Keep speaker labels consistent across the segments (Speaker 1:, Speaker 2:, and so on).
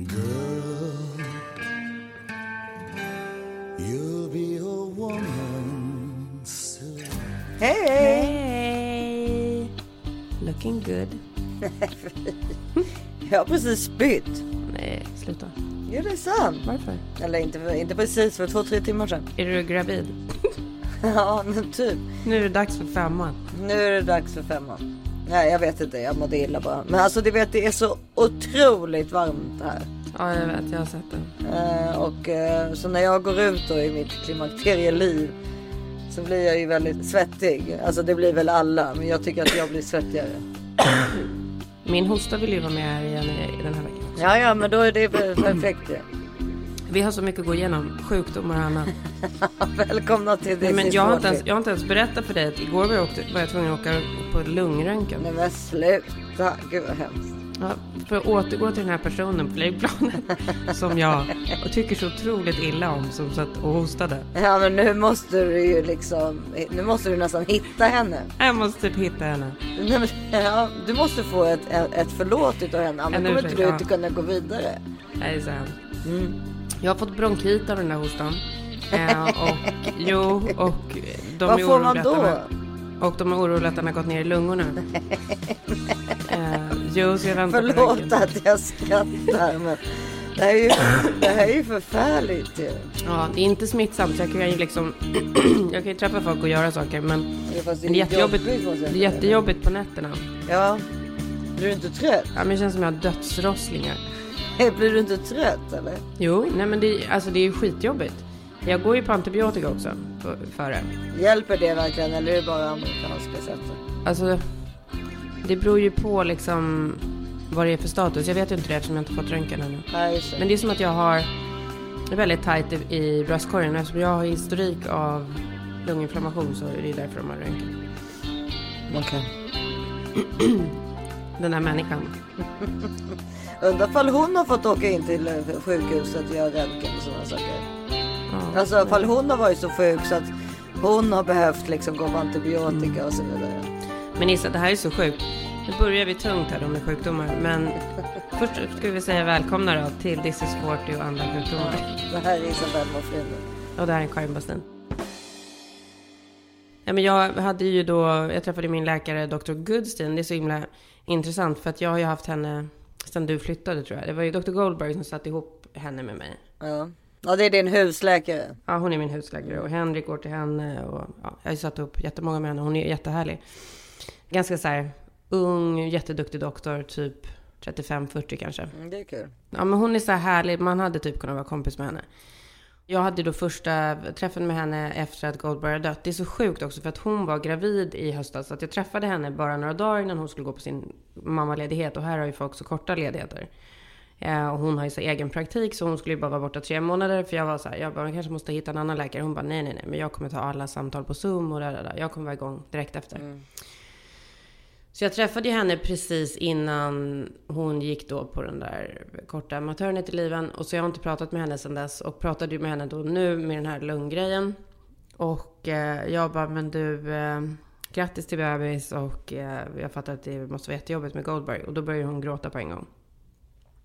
Speaker 1: Girl, you'll be a woman soon.
Speaker 2: Hej!
Speaker 3: Hej! Looking good.
Speaker 2: Jag har precis spytt.
Speaker 3: Nej, sluta.
Speaker 2: Ja, det är sant.
Speaker 3: Varför?
Speaker 2: Eller inte, inte precis, för två, tre timmar sedan.
Speaker 3: Är du gravid?
Speaker 2: ja, men typ.
Speaker 3: Nu är det dags för femman.
Speaker 2: Nu är det dags för femman. Nej, jag vet inte. Jag mådde illa bara. Men alltså, du vet, det är så otroligt varmt här.
Speaker 3: Ja, jag vet. Jag har sett den.
Speaker 2: Eh, och eh, så när jag går ut då i mitt klimakterieliv så blir jag ju väldigt svettig. Alltså det blir väl alla, men jag tycker att jag blir svettigare.
Speaker 3: Min hosta vill ju vara med igen i, i den här veckan.
Speaker 2: Ja, ja, men då är det perfekt det.
Speaker 3: Vi har så mycket att gå igenom. Sjukdomar och annat.
Speaker 2: Välkomna till
Speaker 3: Nej,
Speaker 2: This
Speaker 3: men jag har, inte ens, jag har inte ens berättat för dig att igår var jag, åkte, var jag tvungen att åka på lungröntgen.
Speaker 2: Nej men sluta, gud vad hemskt.
Speaker 3: Ja, för att återgå till den här personen på flygplanet som jag och tycker så otroligt illa om som satt och hostade.
Speaker 2: Ja men nu måste du ju liksom, nu måste du nästan hitta henne.
Speaker 3: Jag måste typ hitta henne.
Speaker 2: Nej, men, ja, du måste få ett, ett, förlåt utav henne, annars kommer inte du
Speaker 3: ja.
Speaker 2: inte kunna gå vidare.
Speaker 3: Det är så här. Jag har fått bronkit av den där hostan. Eh, och jo, och de
Speaker 2: Vad
Speaker 3: är
Speaker 2: får man då?
Speaker 3: Och de är oroliga att den har gått ner i lungorna. eh, jo, så jag väntar
Speaker 2: Förlåt att jag skrattar men det här är ju, det här är ju förfärligt ju.
Speaker 3: Ja, det är inte smittsamt så jag kan ju liksom... jag kan ju träffa folk och göra saker men
Speaker 2: Ja, fast
Speaker 3: men det är jättejobbigt,
Speaker 2: jobbigt på
Speaker 3: det är jättejobbigt på nätterna.
Speaker 2: Ja. Blir du inte trött?
Speaker 3: Ja, men det känns som jag har dödsrosslingar.
Speaker 2: Blir du inte trött eller?
Speaker 3: Jo, nej men det, alltså det är ju skitjobbigt. Jag går ju på antibiotika också för, för det.
Speaker 2: Hjälper det verkligen eller är det bara amerikanska sättet?
Speaker 3: Alltså, det beror ju på liksom vad det är för status. Jag vet ju inte det eftersom jag inte fått röntgen ännu.
Speaker 2: Nej.
Speaker 3: Men det är som att jag har väldigt tajt i, i bröstkorgen. Eftersom jag har historik av lunginflammation så är det därför de har röntgen.
Speaker 2: Okej.
Speaker 3: Den här människan.
Speaker 2: Undrar ifall hon har fått åka in till eh, sjukhuset och göra röntgen och sådana saker.
Speaker 3: Ja.
Speaker 2: Alltså ifall hon har varit så sjuk så att hon har behövt liksom gå på antibiotika och så vidare.
Speaker 3: Men Issa, det här är så sjukt. Nu börjar vi tungt här då med sjukdomar. Men först ska vi säga välkomna då till This is 40 och andra sjukdomar.
Speaker 2: Det här är Isabelle Moffrin.
Speaker 3: Och det här är Karin Bastin. Ja, men jag hade ju då, jag träffade min läkare Dr. Goodstein. Det är så himla intressant för att jag har ju haft henne sedan du flyttade tror jag. Det var ju Dr. Goldberg som satte ihop henne med mig.
Speaker 2: Ja. ja, det är din husläkare.
Speaker 3: Ja, hon är min husläkare och Henrik går till henne och ja, jag har satt upp jättemånga med henne. Hon är jättehärlig. Ganska så här ung, jätteduktig doktor, typ 35-40 kanske.
Speaker 2: Mm, det är kul.
Speaker 3: Ja, men hon är så här härlig. Man hade typ kunnat vara kompis med henne. Jag hade då första träffen med henne efter att Goldberg hade dött. Det är så sjukt också för att hon var gravid i höstas. Så att jag träffade henne bara några dagar innan hon skulle gå på sin mammaledighet. Och här har ju folk så korta ledigheter. Eh, och hon har ju så egen praktik så hon skulle ju bara vara borta tre månader. För jag var så här, jag bara, man kanske måste hitta en annan läkare. Hon bara, nej, nej, nej, men jag kommer ta alla samtal på Zoom och där, där, där. Jag kommer vara igång direkt efter. Mm. Så jag träffade ju henne precis innan hon gick då på den där korta maternity-liven. Och så jag har inte pratat med henne sedan dess. Och pratade ju med henne då nu med den här lunggrejen. Och eh, jag bara, men du, eh, grattis till bebis. Och eh, jag fattar att det måste vara jättejobbigt med Goldberg. Och då börjar hon gråta på en gång.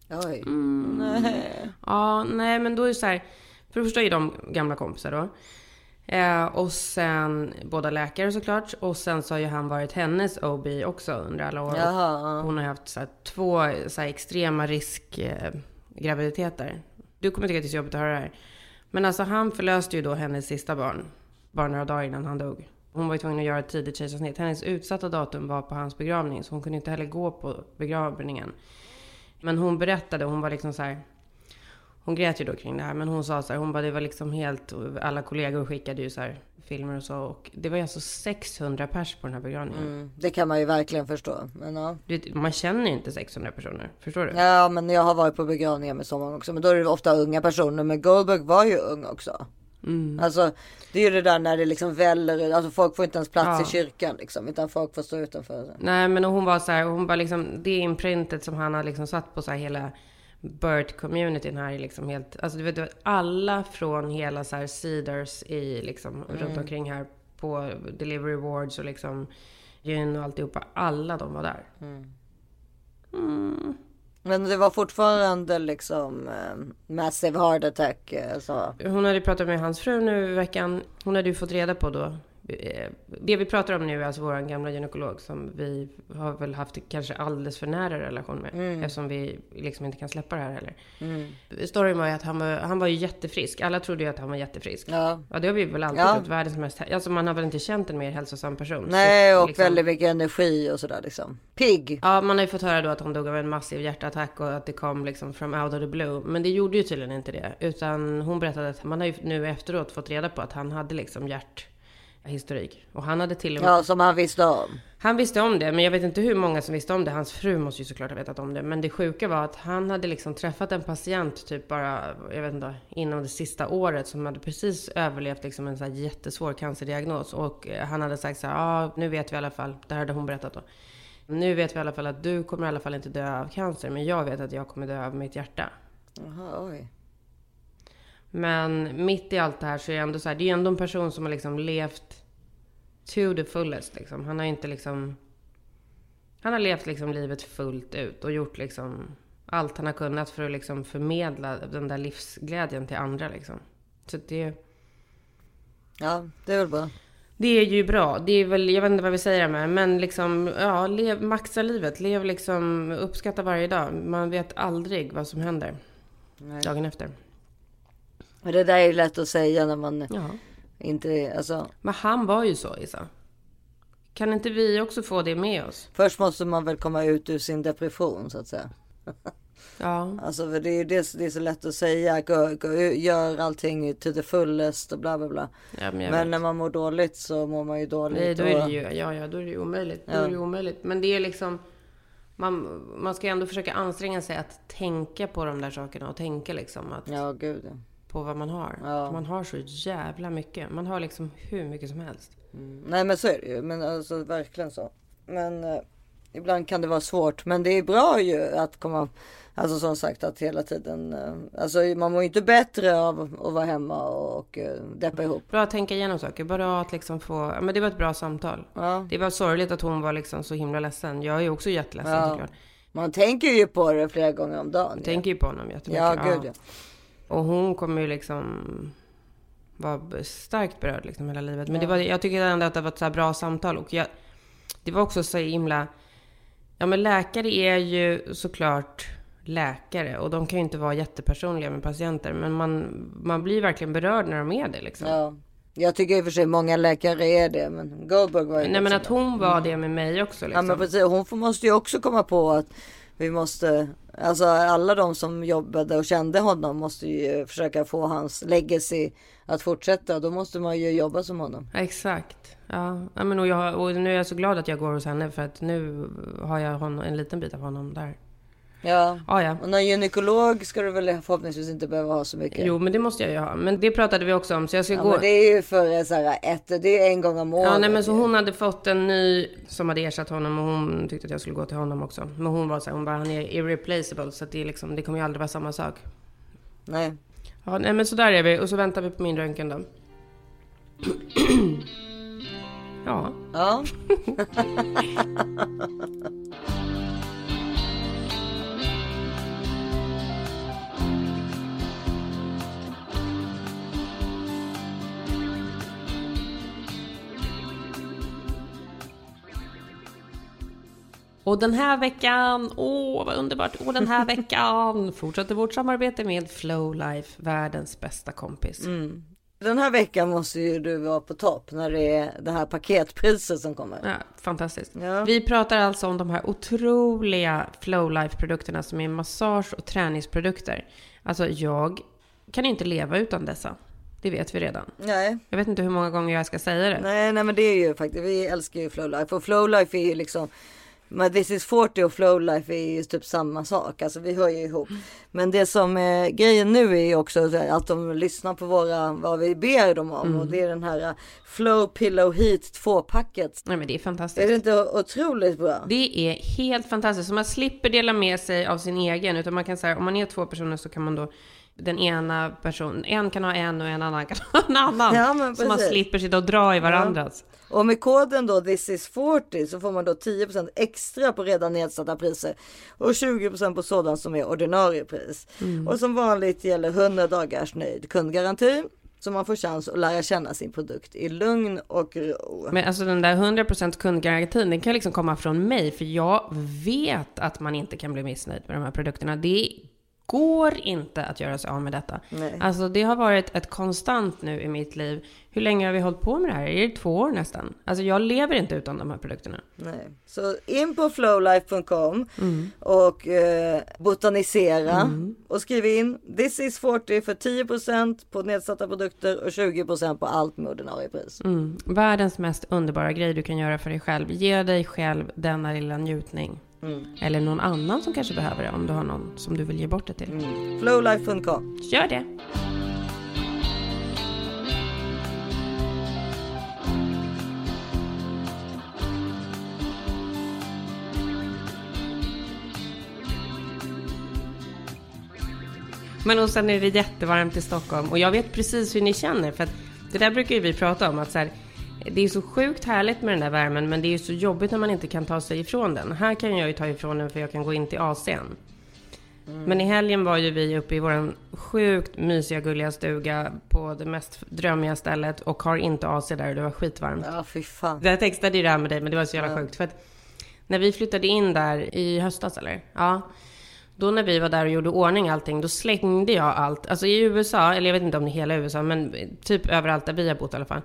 Speaker 2: Oj.
Speaker 3: Mm.
Speaker 2: Nej.
Speaker 3: Ja, nej men då är det så här. För det första är de gamla kompisar då. Eh, och sen båda läkare såklart. Och sen så har ju han varit hennes OB också under alla år.
Speaker 2: Jaha, ja.
Speaker 3: Hon har haft så här, två så här, extrema riskgraviditeter. Eh, graviditeter. du kommer tycka att det är så jobbigt att höra det här. Men alltså han förlöste ju då hennes sista barn. Bara några dagar innan han dog. Hon var ju tvungen att göra ett tidigt kejsarsnitt. Hennes utsatta datum var på hans begravning. Så hon kunde inte heller gå på begravningen. Men hon berättade, hon var liksom så här. Hon grät ju då kring det här, men hon sa så här, hon bara det var liksom helt, alla kollegor skickade ju så här filmer och så. Och det var ju alltså 600 pers på den här begravningen.
Speaker 2: Mm, det kan man ju verkligen förstå. Men ja.
Speaker 3: Vet, man känner ju inte 600 personer, förstår du?
Speaker 2: ja, men jag har varit på begravningar med så många också. Men då är det ofta unga personer. Men Goldberg var ju ung också.
Speaker 3: Mm.
Speaker 2: Alltså det är ju det där när det liksom väller. Alltså folk får inte ens plats
Speaker 3: Ja.
Speaker 2: i kyrkan liksom. Utan folk får stå utanför.
Speaker 3: Nej, men hon var så här, hon bara liksom, det imprintet som han har liksom satt på så här hela Burt-communityn här är liksom helt, alltså du vet, alla från hela så här Cedars i liksom runt omkring här på Delivery Awards och liksom Gyn och alltihopa, alla de var där. Mm.
Speaker 2: Men det var fortfarande liksom eh, massive heart attack. Eh, så.
Speaker 3: Hon hade pratat med hans fru nu i veckan. Hon hade ju fått reda på då. Eh, Det vi pratar om nu är alltså vår gamla gynekolog som vi har väl haft kanske alldeles för nära relation med. Eftersom vi liksom inte kan släppa det här heller. Storyn var ju att han var, han var ju jättefrisk. Alla trodde ju att han var jättefrisk.
Speaker 2: Ja.
Speaker 3: Ja, det har vi väl alltid
Speaker 2: Ja.
Speaker 3: trott. Världens mest... Alltså man har väl inte känt en mer hälsosam person.
Speaker 2: Nej
Speaker 3: Så,
Speaker 2: och
Speaker 3: liksom-
Speaker 2: väldigt mycket energi och sådär liksom. Pigg.
Speaker 3: Ja, man har ju fått höra då att han dog av en massiv hjärtattack och att det kom liksom from out of the blue. Men det gjorde ju tydligen inte det. Utan hon berättade att man har ju nu efteråt fått reda på att han hade liksom hjärthistorik. Och han hade till och med...
Speaker 2: Ja som han visste om.
Speaker 3: Han visste om det, men jag vet inte hur många som visste om det. Hans fru måste ju såklart ha vetat om det. Men det sjuka var att han hade liksom träffat en patient typ bara, jag vet inte, inom det sista året som hade precis överlevt liksom en så här jättesvår cancerdiagnos. Och eh, han hade sagt så här, ja nu vet vi i alla fall, det här hade hon berättat då. Nu vet vi i alla fall att du kommer i alla fall inte dö av cancer, men jag vet att jag kommer dö av mitt hjärta.
Speaker 2: Jaha, oj.
Speaker 3: Men mitt i allt det här så är det ändå så här, det är ju ändå en person som har liksom levt to the fullest liksom. Han har inte liksom... Han har levt liksom livet fullt ut och gjort liksom allt han har kunnat för att liksom förmedla den där livsglädjen till andra liksom. Så det,
Speaker 2: Ja det är väl bra.
Speaker 3: det är ju bra. Det är väl, jag vet inte vad vi säger med, men liksom, ja, lev, maxa livet. Lev liksom, uppskatta varje dag. Man vet aldrig vad som händer
Speaker 2: Nej.
Speaker 3: dagen efter.
Speaker 2: Men det där är ju lätt att säga när man
Speaker 3: Ja.
Speaker 2: inte alltså.
Speaker 3: Men han var ju så, Isa. Kan inte vi också få det med oss?
Speaker 2: Först måste man väl komma ut ur sin depression så att säga.
Speaker 3: Ja.
Speaker 2: Alltså för det är det, det är så lätt att säga. Gå, gå, gör allting to the fullest och bla bla bla.
Speaker 3: ja men
Speaker 2: Men när man mår dåligt så mår man ju dåligt.
Speaker 3: Nej, då är det ju, ja, ja, då är det omöjligt. Då
Speaker 2: Ja.
Speaker 3: är det omöjligt. Men det är liksom, man, man ska ju ändå försöka anstränga sig att tänka på de där sakerna och tänka liksom att,
Speaker 2: Ja gud.
Speaker 3: På vad man har.
Speaker 2: Ja.
Speaker 3: Man har så jävla mycket. Man har liksom hur mycket som helst.
Speaker 2: Mm. Nej men så är det ju. Men alltså verkligen så. Men eh, ibland kan det vara svårt. Men det är bra ju att komma. Alltså som sagt att hela tiden. Eh, alltså man mår ju inte bättre av att vara hemma och, och eh, deppa ihop.
Speaker 3: Bra att tänka igenom saker. Bra att liksom få, ja men det var ett bra samtal.
Speaker 2: Ja.
Speaker 3: Det var sorgligt att hon var liksom så himla ledsen. Jag är ju också jätteledsen
Speaker 2: Ja.
Speaker 3: såklart.
Speaker 2: Man tänker ju på det flera gånger om dagen.
Speaker 3: Jag tänker ju på honom jättemycket.
Speaker 2: ja gud ja.
Speaker 3: Och hon kommer ju liksom vara starkt berörd liksom hela livet. Men det var, jag tycker ändå att det var ett så bra samtal. Och jag, det var också så himla... Ja men läkare är ju såklart läkare. Och de kan ju inte vara jättepersonliga med patienter. Men man, man blir verkligen berörd när de är det liksom.
Speaker 2: ja. Jag tycker i och för sig många läkare är det. Men Goldberg var ju
Speaker 3: Nej men
Speaker 2: liksom
Speaker 3: att hon var det med mig också
Speaker 2: Ja
Speaker 3: liksom.
Speaker 2: men precis, hon måste ju också komma på att vi måste, alltså alla de som jobbade och kände honom måste ju försöka få hans legacy att fortsätta. Då måste man ju jobba som honom.
Speaker 3: Exakt. Ja, ja men och, jag, och nu är jag så glad att jag går hos henne för att nu har jag honom, en liten bit av honom där.
Speaker 2: Ja,
Speaker 3: Ja, ja.
Speaker 2: och någon gynekolog ska du väl förhoppningsvis inte behöva ha så mycket.
Speaker 3: Jo, men det måste jag ju ha. Men det pratade vi också om, så jag ska
Speaker 2: ja,
Speaker 3: gå...
Speaker 2: men det är ju för så här, ett, det är en gång om året.
Speaker 3: Ja, nej men så hon hade fått en ny som hade ersatt honom och hon tyckte att jag skulle gå till honom också. Men hon var så här, hon bara, han är irreplaceable så det är liksom, det kommer ju aldrig vara samma sak.
Speaker 2: Nej.
Speaker 3: Ja, nej men så där är vi och så väntar vi på min röntgen då. ja.
Speaker 2: Ja.
Speaker 3: Och den här veckan, åh vad underbart, och den här veckan fortsätter vårt samarbete med Flowlife, världens bästa kompis.
Speaker 2: Den här veckan måste ju du vara på topp när det är det här paketpriset som kommer.
Speaker 3: Ja, fantastiskt.
Speaker 2: Ja.
Speaker 3: Vi pratar alltså om de här otroliga Flowlife-produkterna som är massage och träningsprodukter. Alltså jag kan inte leva utan dessa. Det vet vi redan.
Speaker 2: Nej.
Speaker 3: Jag vet inte hur många gånger jag ska säga det.
Speaker 2: Nej, nej men det är ju faktiskt, vi älskar ju Flowlife och Flowlife är ju liksom men This is 40 och Flowlife är ju typ samma sak, alltså vi hör ju ihop. Men det som är grejen nu är ju också att de lyssnar på våra, vad vi ber dem om och det är den här uh, Flow Pillow Heat 2-packet.
Speaker 3: Nej men det är fantastiskt.
Speaker 2: Är det inte otroligt bra?
Speaker 3: Det är helt fantastiskt. Så man slipper dela med sig av sin egen. Utan man kan säga, om man är två personer så kan man då den ena personen, en kan ha en och en annan kan ha en annan.
Speaker 2: Ja,
Speaker 3: så man slipper sitta och dra i varandras.
Speaker 2: Och med koden då this is 40 så får man då 10% extra på redan nedsatta priser och 20% på sådant som är ordinarie pris.
Speaker 3: Mm.
Speaker 2: Och som vanligt gäller 100 dagars nöjd kundgaranti så man får chans att lära känna sin produkt i lugn och ro.
Speaker 3: Men alltså den där 100% kundgarantin, den kan liksom komma från mig. För jag vet att man inte kan bli missnöjd med de här produkterna. Det går inte att göra sig av med detta.
Speaker 2: Nej.
Speaker 3: Alltså det har varit ett konstant nu i mitt liv. Hur länge har vi hållit på med det här? Är det två år nästan? Alltså jag lever inte utan de här produkterna.
Speaker 2: Nej. Så in på flowlife.com
Speaker 3: Mm.
Speaker 2: och eh, botanisera och skriv in this is 40 för 10% på nedsatta produkter och 20% på allt med ordinarie pris.
Speaker 3: Mm. Världens mest underbara grej du kan göra för dig själv. Ge dig själv denna lilla njutning. Eller någon annan som kanske behöver det, om du har någon som du vill ge bort det till.
Speaker 2: Flowlife.com.
Speaker 3: Gör det! Men och sen är det jättevarmt i Stockholm och jag vet precis hur ni känner för att det där brukar ju vi prata om att så här, det är så sjukt härligt med den där värmen men det är ju så jobbigt när man inte kan ta sig ifrån den. Här kan jag ju ta ifrån den för jag kan gå in till AC'n. Men i helgen var ju vi uppe i våran sjukt mysiga gulliga stuga på det mest drömmiga stället och har inte AC där och det var skitvarmt.
Speaker 2: Ja, fy fan.
Speaker 3: Jag textade ju det här med dig men det var så jävla sjukt för att när vi flyttade in där i höstas eller? Ja. Då när vi var där och gjorde ordning allting, då slängde jag allt. Alltså i USA, eller jag vet inte om det är hela USA, men typ överallt där vi har bott i alla fall.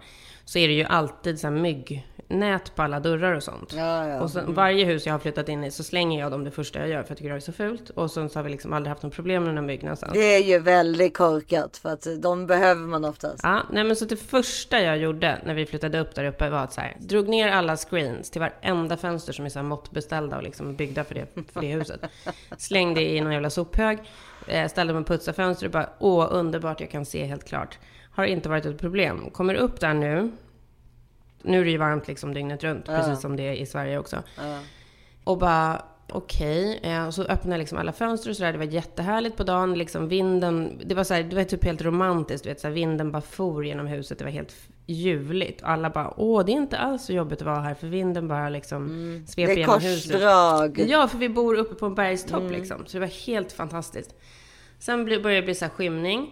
Speaker 3: Så är det ju alltid så här myggnät på alla dörrar och sånt.
Speaker 2: Ja, ja.
Speaker 3: Och sen, varje hus jag har flyttat in i så slänger jag dem det första jag gör för jag tycker det är så fult. Och sen så har vi liksom aldrig haft något problem med myggorna sen.
Speaker 2: Det är ju väldigt korkat för att de behöver man oftast.
Speaker 3: Ja, nej men så det första jag gjorde när vi flyttade upp där uppe var att så här, drog ner alla screens till varenda fönster som är så här måttbeställda och liksom byggda för det, för det huset. Slängde i någon jävla sophög, eh, ställde mig och putsade fönster och bara åh underbart jag kan se helt klart. Har inte varit ett problem. Kommer upp där nu. Nu är det ju varmt liksom dygnet runt, precis som det är i Sverige också. Och bara okej, eh, och så öppnade jag liksom alla fönster och sådär. Det var jättehärligt på dagen, liksom vinden, det var så här, det var typ helt romantiskt, du vet, så här, vinden bara for genom huset, det var helt ljuvligt. Och alla bara, åh, det är inte alls så jobbigt att vara här, för vinden bara liksom sveper
Speaker 2: Det är
Speaker 3: genom huset.
Speaker 2: korsdrag.
Speaker 3: Ja, för vi bor uppe på en bergstopp liksom, så det var helt fantastiskt. Sen började det bli så här skymning.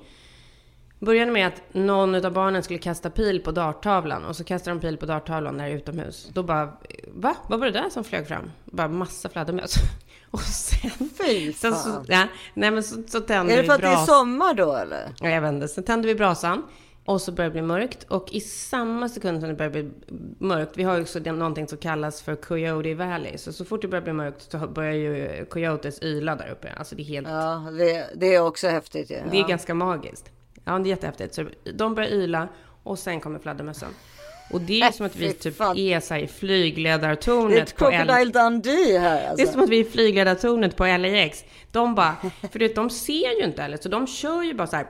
Speaker 3: Började med att någon av barnen skulle kasta pil på darttavlan och så kastade de pil på darttavlan där utomhus. Då bara, va? Vad var det där som flög fram? Bara massa fladdermöss. Och sen...
Speaker 2: Fy
Speaker 3: sen så,
Speaker 2: fan.
Speaker 3: ja, nej men så, så tände
Speaker 2: Är det
Speaker 3: vi
Speaker 2: för att det är sommar då eller?
Speaker 3: Ja, jag vet inte. Sen tände vi brasan. Och så började det bli mörkt. Och i samma sekund som det började bli mörkt, vi har ju också någonting som kallas för Coyote Valley. Så så fort det börjar bli mörkt så börjar ju coyotes yla där uppe. Alltså det är helt
Speaker 2: Ja, det, det är också häftigt. Ja.
Speaker 3: det är ganska magiskt. Ja, det är jättehäftigt. Så de börjar yla och sen kommer fladdermössen. Och det är ju som att vi typ är så här i flygledartornet på L-
Speaker 2: Crocodile Dundee här
Speaker 3: det är
Speaker 2: alltså.
Speaker 3: som att vi är i flygledartornet på LAX. De bara, för vet, de ser ju inte heller, så de kör ju bara så här.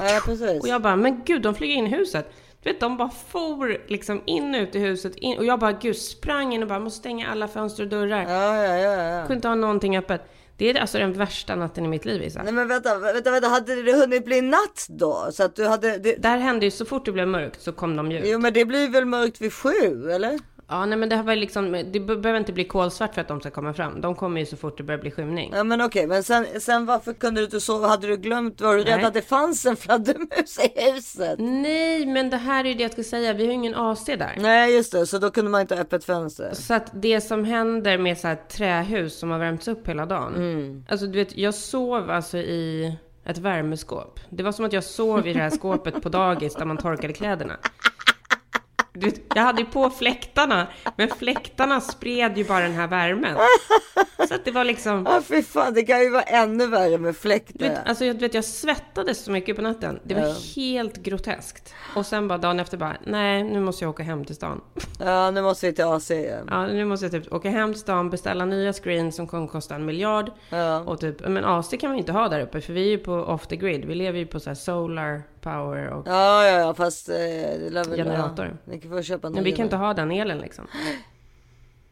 Speaker 2: Ja, precis.
Speaker 3: Och jag bara, men gud, de flyger in i huset. Du vet, de bara for liksom in och ut i huset. In, och jag bara, gud, sprang in och bara, måste stänga alla fönster och dörrar.
Speaker 2: Ja, ja, ja, ja.
Speaker 3: Kunde inte ha någonting öppet. Det är alltså den värsta natten i mitt liv, Isa.
Speaker 2: Nej men vänta, vänta, vänta, hade det hunnit bli natt då? Så att du hade... Det...
Speaker 3: Där hände ju, så fort det blev mörkt så kom de ju ut.
Speaker 2: Jo men det blir väl mörkt vid sju eller?
Speaker 3: Ja, nej men det har väl liksom, det be- behöver inte bli kolsvart för att de ska komma fram. De kommer ju så fort det börjar bli skymning.
Speaker 2: Ja men okej, men sen, sen varför kunde du inte sova? Hade du glömt? Var du rädd att det fanns en fladdermus i huset?
Speaker 3: Nej, men det här är ju det jag ska säga. Vi har ju ingen AC där.
Speaker 2: Nej just det, så då kunde man inte ha öppet fönster.
Speaker 3: Så att det som händer med så här trähus som har värmts upp hela dagen. Alltså du vet, jag sov alltså i ett värmeskåp. Det var som att jag sov i det här skåpet på dagis där man torkade kläderna. Du jag hade ju på fläktarna, men fläktarna spred ju bara den här värmen. Så att det var liksom...
Speaker 2: Ja fy fan, det kan ju vara ännu värre med
Speaker 3: Du
Speaker 2: fläktar.
Speaker 3: vet, alltså jag, du vet, jag svettades så mycket på natten. Det var helt groteskt. Och sen bara dagen efter bara, nej, nu måste jag åka hem till stan.
Speaker 2: Ja nu måste vi till AC igen.
Speaker 3: Ja, nu måste jag typ åka hem till stan, beställa nya screens som kommer kosta en miljard.
Speaker 2: Ja.
Speaker 3: Och typ, men AC kan vi inte ha där uppe, för vi är ju på off the grid. Vi lever ju på så här solar power och...
Speaker 2: Ja ja ja fast eh, det lär väl...
Speaker 3: Generator.
Speaker 2: Ja, ni får köpa
Speaker 3: Men vi kan inte ha den elen liksom.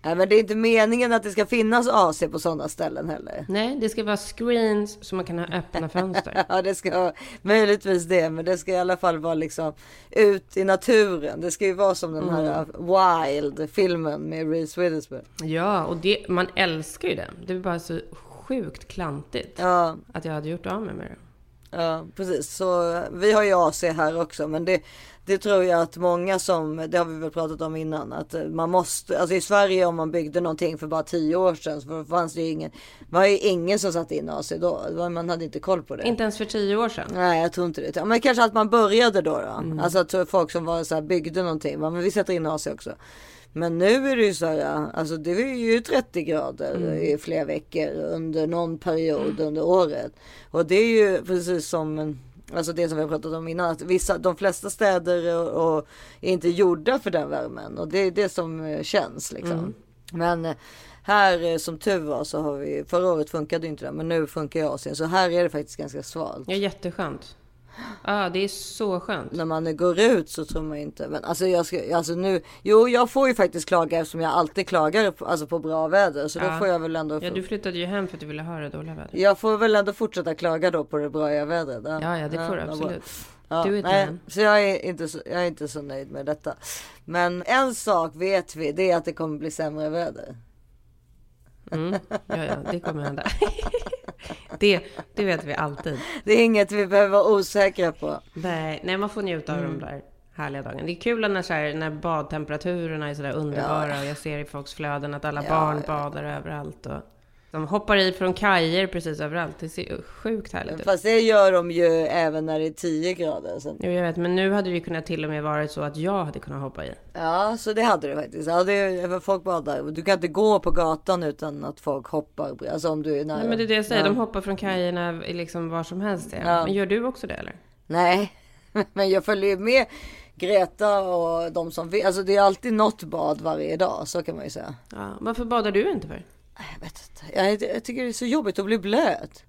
Speaker 2: Nej men det är inte meningen att det ska finnas AC på sådana ställen heller.
Speaker 3: Nej, det ska vara screens så man kan ha öppna fönster.
Speaker 2: Ja det ska möjligtvis det men det ska i alla fall vara liksom ut i naturen. Det ska ju vara som den här Wild filmen med Reese Witherspoon.
Speaker 3: Ja, och det, man älskar ju den. Det är bara så sjukt klantigt
Speaker 2: Ja,
Speaker 3: att jag hade gjort av mig med det.
Speaker 2: Ja, precis. Så vi har ju AC här också, men det, det tror jag att många som, det har vi väl pratat om innan, att man måste, alltså i Sverige om man byggde någonting för bara tio år sedan så fanns det ju ingen, var ju ingen som satte in AC då. Man hade inte koll på det.
Speaker 3: Inte ens för tio år sedan.
Speaker 2: Nej, jag tror inte det. Men kanske att man började då. då. Alltså att folk som var så här, byggde någonting, men vi sätter in AC också. Men nu är det ju så här, alltså det är ju 30 grader i flera veckor under någon period under året. Och det är ju precis som Alltså det som vi har pratat om innan, att vissa, de flesta städer och, och är inte gjorda för den värmen. Och det är det som eh, känns liksom. Men eh, här eh, som tur var så har vi, förra året funkade inte det, men nu funkar ju Asien. Så här är det faktiskt ganska svalt.
Speaker 3: Ja, jätteskönt. Ja, det är så skönt.
Speaker 2: när man går ut så tror man inte. Men alltså jag ska, alltså nu, jo jag får ju faktiskt klaga eftersom jag alltid klagar på, alltså på bra väder. Så då
Speaker 3: Ja.
Speaker 2: får jag väl ändå,
Speaker 3: Ja, du flyttade ju hem för att du ville ha det dåliga vädret.
Speaker 2: jag får väl ändå fortsätta klaga då på det bra vädret.
Speaker 3: Ja, ja, det får du absolut.
Speaker 2: Ja, nej, så jag är, inte så, jag är inte så nöjd med detta. Men en sak vet vi, det är att det kommer bli sämre väder.
Speaker 3: Mm. Ja, ja, det kommer hända. Det, det vet vi alltid.
Speaker 2: Det är inget vi behöver vara osäkra på.
Speaker 3: Nej, nej man får njuta av
Speaker 2: Mm.
Speaker 3: de där härliga dagarna. Det är kul när, så här, när badtemperaturerna är sådär underbara och jag ser i folks flöden att alla
Speaker 2: Ja,
Speaker 3: barn
Speaker 2: ja.
Speaker 3: badar överallt. Och de hoppar i från kajer precis överallt. Det ser ju sjukt härligt ut.
Speaker 2: Fast det gör de ju även när det är 10 grader. Så.
Speaker 3: Jo, jag vet, men nu hade det ju kunnat till och med varit så att jag hade kunnat hoppa i.
Speaker 2: Ja, så det hade det faktiskt. Ja, det folk badar. Du kan inte gå på gatan utan att folk hoppar. Alltså om du är nära.
Speaker 3: Nej, men det är det jag säger.
Speaker 2: Ja.
Speaker 3: De hoppar från kajerna liksom var som helst. Ja. Men gör du också det eller?
Speaker 2: Nej, men jag följer ju med Greta och de som vill. Alltså det är alltid något bad varje dag. Så kan man ju säga.
Speaker 3: Ja. Varför badar du inte för?
Speaker 2: Jag vet inte. Jag, jag tycker det är så jobbigt att bli blöt.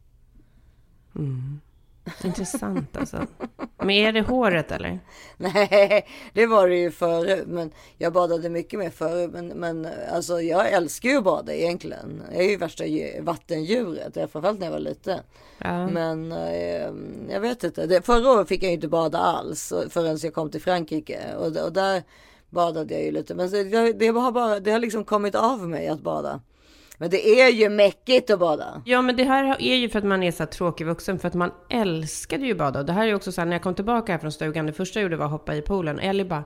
Speaker 3: Intressant alltså. Men är det håret eller?
Speaker 2: Nej, det var det ju förut. Men jag badade mycket mer förut. Men, men alltså jag älskar ju att bada egentligen. Jag är ju värsta dju- vattendjuret. Framförallt när jag var liten.
Speaker 3: Ja.
Speaker 2: Men eh, jag vet inte. Förra året fick jag ju inte bada alls förrän jag kom till Frankrike. Och, och där badade jag ju lite. Men det, det, har bara, det har liksom kommit av mig att bada. Men det är ju mäckigt att bada.
Speaker 3: Ja, men det här är ju för att man är så här tråkig vuxen, för att man älskade ju bada. Och det här är också så här, när jag kom tillbaka här från stugan, det första jag gjorde var att hoppa i poolen. Ellie bara,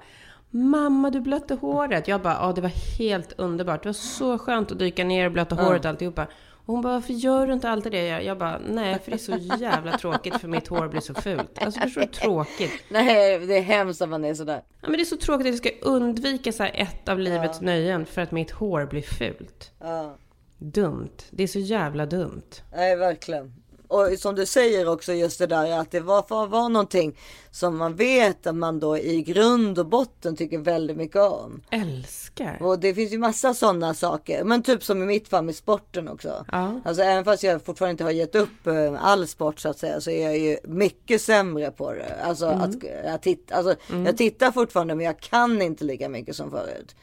Speaker 3: mamma du blötte håret. Jag bara, ja det var helt underbart. Det var så skönt att dyka ner och blöta håret och alltihopa. Och hon bara, varför gör du inte alltid det? Jag, jag bara, nej för det är så jävla tråkigt för mitt hår blir så fult. Alltså förstår du tråkigt?
Speaker 2: Nej, det är hemskt att man är sådär.
Speaker 3: Ja, men det är så tråkigt att jag ska undvika så här ett av livets nöjen för att mitt hår blir fult.
Speaker 2: Ja.
Speaker 3: Dumt. Det är så jävla dumt.
Speaker 2: Nej, verkligen. Och som du säger också just det där att det var för att vara någonting som man vet att man då i grund och botten tycker väldigt mycket om.
Speaker 3: Älskar.
Speaker 2: Och det finns ju massa sådana saker. Men typ som i mitt fall med sporten också.
Speaker 3: Ja.
Speaker 2: Alltså även fast jag fortfarande inte har gett upp eh, all sport så att säga. Så är jag ju mycket sämre på det. Alltså att jag, titt, alltså, jag tittar fortfarande men jag kan inte lika mycket som förut.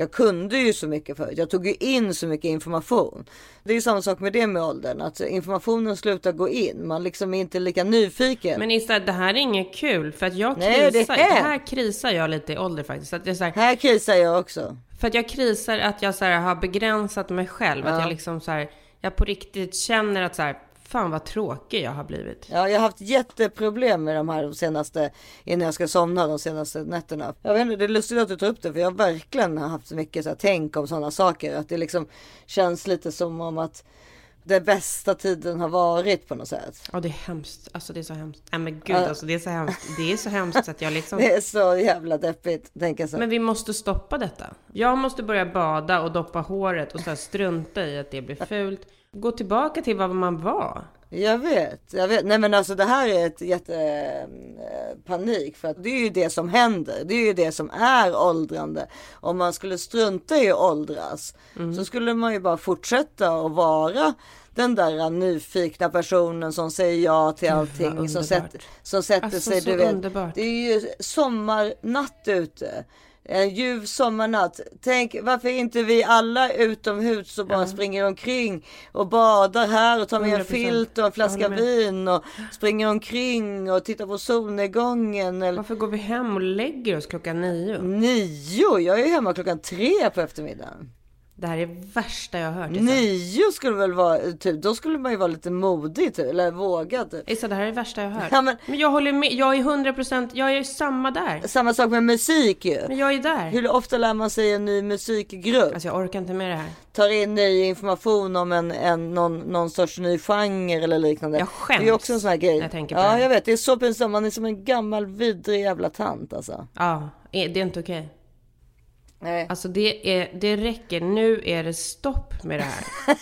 Speaker 2: Jag kunde ju så mycket förut. Jag tog ju in så mycket information. Det är ju samma sak med det med åldern. Att informationen slutar gå in. Man liksom är inte lika nyfiken.
Speaker 3: Men Issa, det här är inget kul för att jag
Speaker 2: Nej,
Speaker 3: krisar.
Speaker 2: det är
Speaker 3: det, här krisar jag lite i ålder faktiskt. Att jag så här,
Speaker 2: Här krisar jag också.
Speaker 3: för att jag krisar att jag så här, har begränsat mig själv. Att
Speaker 2: Ja.
Speaker 3: jag liksom så här, jag på riktigt känner att så här, fan vad tråkig jag har blivit.
Speaker 2: Ja, jag har haft jätteproblem med de här de senaste, innan jag ska somna de senaste nätterna. Jag vet inte, det är lustigt att du tar upp det, för jag har verkligen haft mycket så här, tänk om sådana saker. Att det liksom känns lite som om att det bästa tiden har varit på något sätt.
Speaker 3: Ja, det är hemskt. Alltså det är så hemskt. Nej men gud,
Speaker 2: Ja.
Speaker 3: alltså det är så hemskt. Det är så hemskt så att jag liksom...
Speaker 2: Det är så jävla deppigt, tänker jag så.
Speaker 3: Men vi måste stoppa detta. Jag måste börja bada och doppa håret och så strunta i att det blir fult. Gå tillbaka till vad man var.
Speaker 2: Jag vet, jag vet. Nej men alltså det här är ett jätte eh, panik för att det är ju det som händer. Det är ju det som är åldrande. Om man skulle strunta i att åldras så skulle man ju bara fortsätta att vara den där nyfikna personen som säger ja till allting. Som sätter, som sätter
Speaker 3: Alltså,
Speaker 2: sig, du vet.
Speaker 3: underbart.
Speaker 2: Det är ju sommarnatt ute. En ljuv sommarnatt. Tänk varför inte vi alla utomhus och bara springer omkring och badar här och tar med en
Speaker 3: 100%.
Speaker 2: filt och en flaska vin och springer omkring och tittar på solnedgången. Eller...
Speaker 3: Varför går vi hem och lägger oss klockan nio?
Speaker 2: Nio? Jag är hemma klockan tre på eftermiddagen.
Speaker 3: Det här är det värsta jag har hört. Issa.
Speaker 2: Nio skulle väl vara, typ, då skulle man ju vara lite modig typ, eller vågad. Typ.
Speaker 3: Issa, det här är det värsta jag har hört.
Speaker 2: Ja, men-
Speaker 3: men... jag håller med. Jag är 100 procent. Jag är ju samma där.
Speaker 2: Samma sak med musik ju.
Speaker 3: Men jag är där.
Speaker 2: Hur ofta lär man sig en ny musikgrupp?
Speaker 3: Alltså jag orkar inte med det här.
Speaker 2: Tar in ny information om en, en, någon, någon sorts ny genre eller liknande.
Speaker 3: Jag skäms
Speaker 2: Det är också en sån här grej.
Speaker 3: jag tänker på
Speaker 2: ja,
Speaker 3: det
Speaker 2: jag vet. Det är så pinsamt. Man är som en gammal vidrig jävla tant alltså.
Speaker 3: Ja, är- det är inte okej.
Speaker 2: Nej.
Speaker 3: Alltså det, är, det räcker. Nu är det stopp med det här.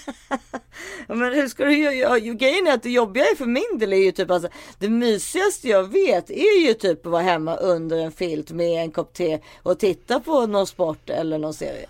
Speaker 2: Men hur ska du göra? Grejen är att det jobbiga är för min del är ju typ alltså, det mysigaste jag vet är ju typ att vara hemma under en filt med en kopp te och titta på någon sport eller någon serie.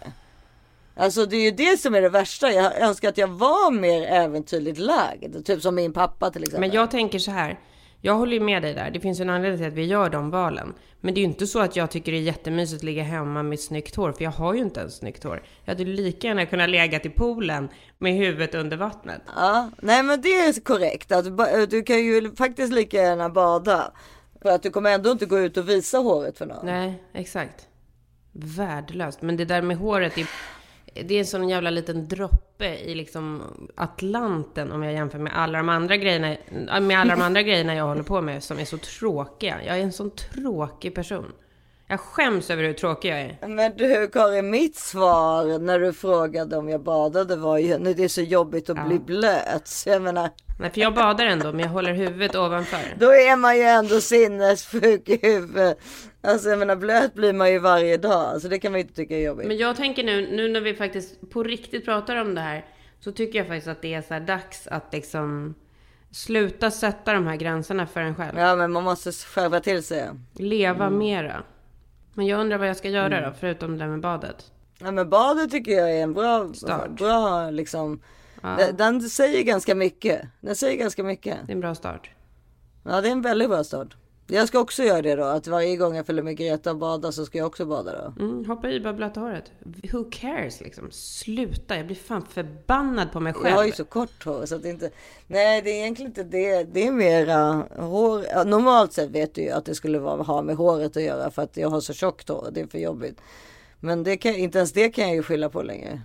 Speaker 2: Alltså det är ju det som är det värsta. Jag önskar att jag var mer äventyrligt lagd. Typ som min pappa till exempel.
Speaker 3: Men jag tänker så här. Jag håller ju med dig där. Det finns ju en anledning till att vi gör de valen. Men det är ju inte så att jag tycker det är jättemysigt att ligga hemma med snyggt hår. För jag har ju inte ens snyggt hår. Jag hade lika gärna kunnat lägga i poolen med huvudet under vattnet.
Speaker 2: Ja, nej men det är korrekt. Att ba- du kan ju faktiskt lika gärna bada. För att du kommer ändå inte gå ut och visa håret för någon.
Speaker 3: Nej, exakt. Värdelöst. Men det där med håret, är, det är en sån jävla liten droppe i liksom Atlanten om jag jämför med alla de andra grejerna, med alla de andra grejerna jag håller på med som är så tråkiga. Jag är en sån tråkig person. Jag skäms över hur tråkig jag är.
Speaker 2: Men du Karin, mitt svar när du frågade om jag badade var ju nu det är så jobbigt att bli blöt. Så jag menar,
Speaker 3: Nej, för jag badar ändå, men jag håller huvudet ovanför.
Speaker 2: då är man ju ändå sinnessjuk i huvudet. Alltså jag menar blöt blir man ju varje dag. Så det kan man ju inte tycka är jobbigt.
Speaker 3: Men jag tänker nu, nu när vi faktiskt på riktigt pratar om det här, så tycker jag faktiskt att det är så här dags att liksom sluta sätta de här gränserna för en själv.
Speaker 2: Ja men man måste skärpa till sig.
Speaker 3: Leva
Speaker 2: Mm.
Speaker 3: mera. Men jag undrar vad jag ska göra då, förutom det där med badet.
Speaker 2: Ja men badet tycker jag är en bra,
Speaker 3: Start.
Speaker 2: bra liksom.
Speaker 3: Ja.
Speaker 2: Den, den säger ganska mycket. Den säger ganska mycket.
Speaker 3: Det är en bra start.
Speaker 2: Ja det är en väldigt bra start. Jag ska också göra det då. Att varje gång jag följer med Greta och badar så ska jag också bada då.
Speaker 3: Mm, hoppa i, bara blöta håret. Who cares liksom? Sluta, jag blir fan förbannad på mig själv.
Speaker 2: Jag har ju så kort hår så att det inte. Nej det är egentligen inte det. Det är mera hår. Normalt sett vet du ju att det skulle vara, ha med håret att göra för att jag har så tjockt hår. Det är för jobbigt. Men det kan, inte ens det kan jag ju skylla på längre.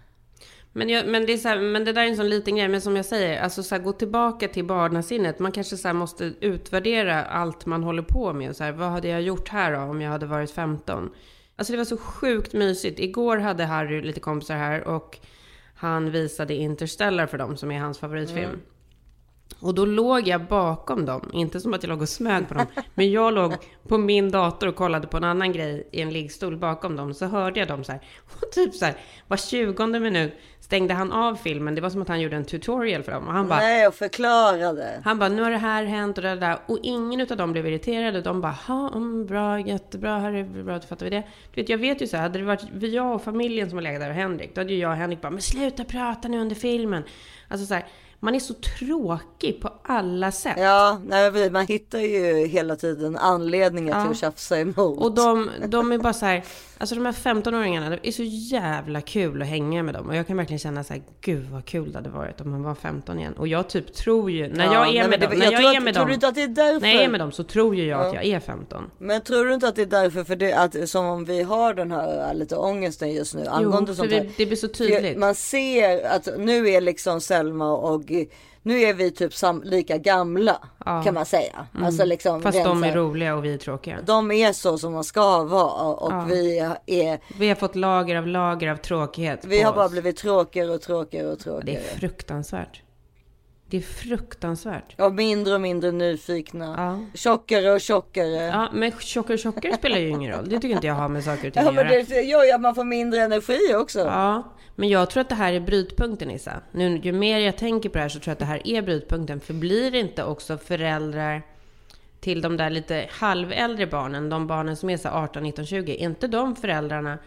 Speaker 3: Men, jag, men, det är så här, men det där är en sån liten grej. Men som jag säger, alltså så här, gå tillbaka till barnasinnet. Man kanske så här måste utvärdera allt man håller på med. Så här, vad hade jag gjort här då om jag hade varit 15? Alltså det var så sjukt mysigt. Igår hade Harry lite kompisar här och han visade Interstellar för dem som är hans favoritfilm. Och då låg jag bakom dem, inte som att jag låg och smög på dem, men jag låg på min dator och kollade på en annan grej i en liggstol bakom dem. Så hörde jag dem så här, och typ så här, var tjugonde minut stängde han av filmen. Det var som att han gjorde en tutorial för dem. Och han bara,
Speaker 2: Nej och förklarade.
Speaker 3: han bara, nu har det här hänt och det där. Och ingen utav dem blev irriterade. De bara, ha, mm, bra, jättebra, här är bra, då fattar vi det. Du vet, jag vet ju så här, hade det varit jag och familjen som har legat där och Henrik, då hade ju jag och Henrik bara, men sluta prata nu under filmen. Alltså så här, man är så tråkig på alla sätt.
Speaker 2: Ja, nej, man hittar ju hela tiden anledningar till
Speaker 3: Ja.
Speaker 2: att tjafsa emot.
Speaker 3: Och de, de är bara så här, alltså de här 15-åringarna, det är så jävla kul att hänga med dem. Och jag kan verkligen känna så här, gud vad kul det hade varit om man var 15 igen. Och jag typ tror ju, när
Speaker 2: Ja,
Speaker 3: jag är med
Speaker 2: det-
Speaker 3: dem, när
Speaker 2: jag
Speaker 3: jag,
Speaker 2: tror
Speaker 3: är
Speaker 2: att-
Speaker 3: med
Speaker 2: tror
Speaker 3: dem,
Speaker 2: du inte att det är därför?
Speaker 3: när jag är med dem så tror ju jag att jag är 15.
Speaker 2: Men tror du inte att det är därför för det, att som om vi har den här äh, lite ångesten just nu angående
Speaker 3: Jo,
Speaker 2: sånt här.
Speaker 3: det, det blir så tydligt.
Speaker 2: Man ser att nu är liksom Selma och nu är vi typ sam, lika gamla
Speaker 3: Ja.
Speaker 2: kan man säga. Alltså liksom
Speaker 3: Fast de är
Speaker 2: här-
Speaker 3: roliga och vi är tråkiga.
Speaker 2: de är så som man ska vara och
Speaker 3: Ja.
Speaker 2: vi är
Speaker 3: Vi har fått lager av lager av tråkighet
Speaker 2: vi har bara
Speaker 3: oss.
Speaker 2: blivit tråkigare och tråkigare och
Speaker 3: Det
Speaker 2: tråkigare.
Speaker 3: är fruktansvärt. Det är fruktansvärt.
Speaker 2: Och mindre och mindre nyfikna.
Speaker 3: Ja.
Speaker 2: Tjockare och tjockare.
Speaker 3: Ja, men tjockare och tjockare spelar ju ingen roll. Det tycker inte jag har med saker och ting
Speaker 2: Ja
Speaker 3: att
Speaker 2: men
Speaker 3: göra.
Speaker 2: det gör ju att man får mindre energi också.
Speaker 3: Ja, men jag tror att det här är brytpunkten Issa. Nu, ju mer jag tänker på det här så tror jag att det här är brytpunkten. För blir det inte också föräldrar till de där lite halväldre barnen, de barnen som är så 18, 19, 20, är inte de föräldrarna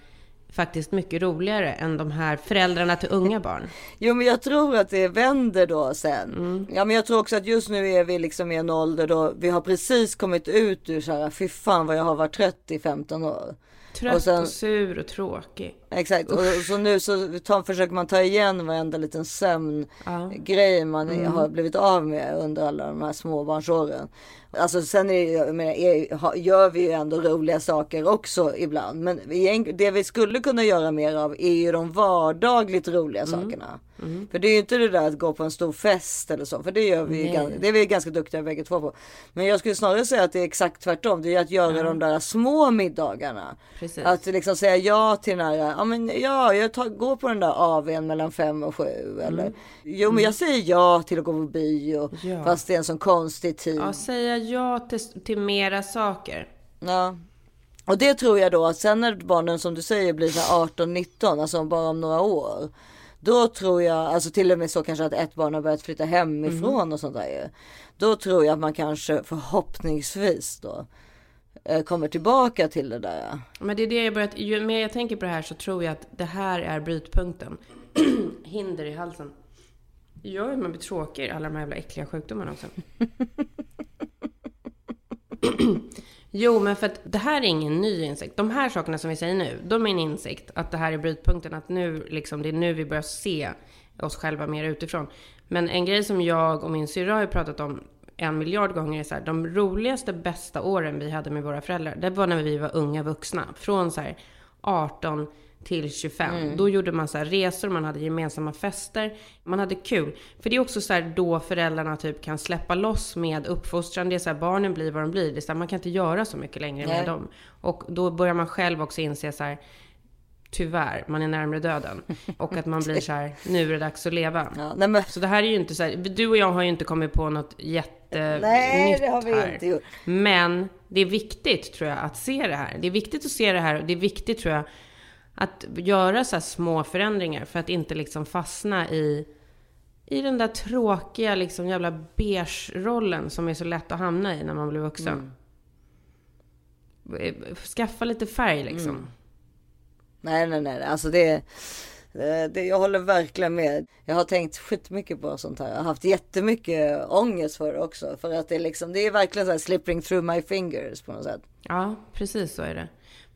Speaker 3: faktiskt mycket roligare än de här föräldrarna till unga barn?
Speaker 2: Jo men jag tror att det vänder då sen.
Speaker 3: Mm.
Speaker 2: Ja men jag tror också att just nu är vi liksom i en ålder då vi har precis kommit ut ur så här, fy fan vad jag har varit trött i 15 år.
Speaker 3: Trött och,
Speaker 2: sen,
Speaker 3: sur och tråkig.
Speaker 2: Exakt, och, så nu så ta, försöker man ta igen varenda liten sömngrej man
Speaker 3: Mm.
Speaker 2: har blivit av med under alla de här småbarnsåren. Alltså sen är, menar, gör vi ju ändå roliga saker också ibland. Men det vi skulle kunna göra mer av är ju de vardagligt roliga
Speaker 3: Mm.
Speaker 2: sakerna. För det är ju inte det där att gå på en stor fest eller så. För det gör vi ju,
Speaker 3: Nej.
Speaker 2: gan- det är vi ganska duktiga bägge två på. Men jag skulle snarare säga att det är exakt tvärtom. Det är att göra de där små middagarna.
Speaker 3: Precis.
Speaker 2: Att liksom säga ja till den här, ja men ja, jag tar, går på den där AWn mellan fem och sju. Eller, jo men jag säger ja till att gå på bio.
Speaker 3: Mm. Ja.
Speaker 2: Fast det är en sån konstig tid.
Speaker 3: Ja, säga ja till, till mera saker.
Speaker 2: Ja. Och det tror jag då att sen när barnen som du säger blir så här 18-19, alltså bara om några år. Då tror jag, alltså till och med så kanske att ett barn har börjat flytta hemifrån och sånt där ju. Då tror jag att man kanske förhoppningsvis då eh, kommer tillbaka till det där.
Speaker 3: Men det är det jag börjat, ju mer jag tänker på det här så tror jag att det här är brytpunkten. Hinder i halsen. Gör att man blir tråkig, alla de här jävla äckliga sjukdomarna också. jo, men för att det här är ingen ny insikt. De här sakerna som vi säger nu, de är en insikt. Att det här är brytpunkten, att nu liksom, det är nu vi börjar se oss själva mer utifrån. Men en grej som jag och min syrra har pratat om en miljard gånger är så här, de roligaste, bästa åren vi hade med våra föräldrar, det var när vi var unga vuxna. Från så här 18 till 25. Då gjorde man så här resor, man hade gemensamma fester, man hade kul. För det är också så här då föräldrarna typ kan släppa loss med uppfostran. Det är så här, barnen blir vad de blir. Det är så här, man kan inte göra så mycket längre
Speaker 2: Nej.
Speaker 3: med dem. Och då börjar man själv också inse så här, tyvärr, man är närmare döden. Och att man blir så här, nu är det dags att leva.
Speaker 2: Ja, nej, men,
Speaker 3: Så det här är ju inte så här, du och jag har ju inte kommit på något jättenytt
Speaker 2: nej det har vi
Speaker 3: här.
Speaker 2: inte gjort.
Speaker 3: Men det är viktigt tror jag att se det här. Det är viktigt att se det här och det är viktigt tror jag att göra så här små förändringar för att inte liksom fastna i i den där tråkiga liksom jävla beige-rollen som är så lätt att hamna i när man blir vuxen. Skaffa lite färg liksom.
Speaker 2: Nej, nej, nej, alltså det, eh, det, jag håller verkligen med. Jag har tänkt skitmycket på sånt här. Jag har haft jättemycket ångest för det också. För att det är liksom, det är verkligen så här slipping through my fingers på något sätt.
Speaker 3: Ja, precis så är det.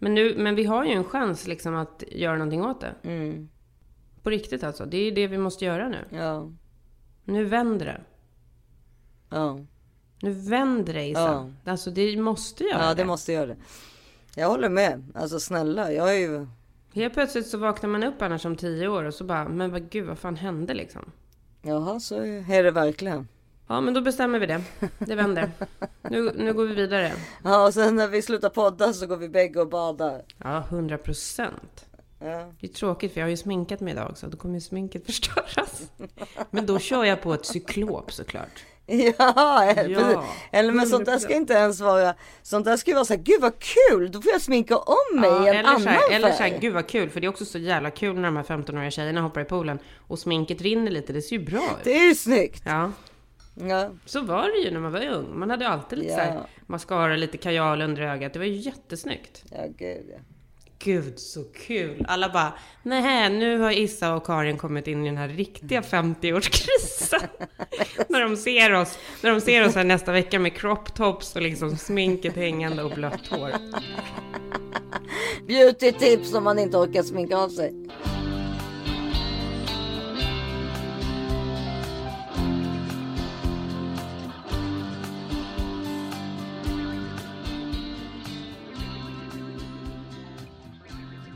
Speaker 3: Men, nu, men vi har ju en chans liksom att göra någonting åt det.
Speaker 2: Mm.
Speaker 3: På riktigt alltså. Det är ju det vi måste göra nu.
Speaker 2: Ja,
Speaker 3: Nu vänder det.
Speaker 2: ja,
Speaker 3: Nu vänder det Isa. Alltså det måste göra
Speaker 2: ja,
Speaker 3: det.
Speaker 2: det måste göra det. Jag håller med. Alltså snälla, jag är ju...
Speaker 3: Helt plötsligt så vaknar man upp annars om tio år och så bara, men vad gud vad fan hände liksom?
Speaker 2: Jaha, så är det verkligen.
Speaker 3: Ja men då bestämmer vi det. Det vänder. Nu, nu går vi vidare.
Speaker 2: Ja, och sen när vi slutar podda så går vi bägge och badar.
Speaker 3: Ja, hundra procent.
Speaker 2: Ja.
Speaker 3: Det är tråkigt för jag har ju sminkat mig idag så då kommer ju sminket förstöras. Men då kör jag på ett cyklop såklart.
Speaker 2: Ja,
Speaker 3: Ja,
Speaker 2: precis. Eller men sånt där ska inte ens vara, sånt där ska ju vara så här, gud vad kul, då får jag sminka om mig i en
Speaker 3: eller,
Speaker 2: annan
Speaker 3: så här, eller
Speaker 2: färg.
Speaker 3: här, gud vad kul, för det är också så jävla kul när de här 15-åriga tjejerna hoppar i poolen och sminket rinner lite, det ser ju bra ut.
Speaker 2: Det är ju snyggt.
Speaker 3: Ja,
Speaker 2: Ja,
Speaker 3: så var det ju när man var ung. Man hade alltid lite
Speaker 2: Ja.
Speaker 3: så här mascara, lite kajal under ögat. Det var ju jättesnyggt.
Speaker 2: ja gud ja.
Speaker 3: Gud så kul! Alla bara, nej nu har Issa och Karin kommit in i den här riktiga 50-årskrisen. när de ser oss, när de ser oss här nästa vecka med crop tops och liksom sminket hängande och blött hår.
Speaker 2: Beauty tips om man inte orkar sminka av sig.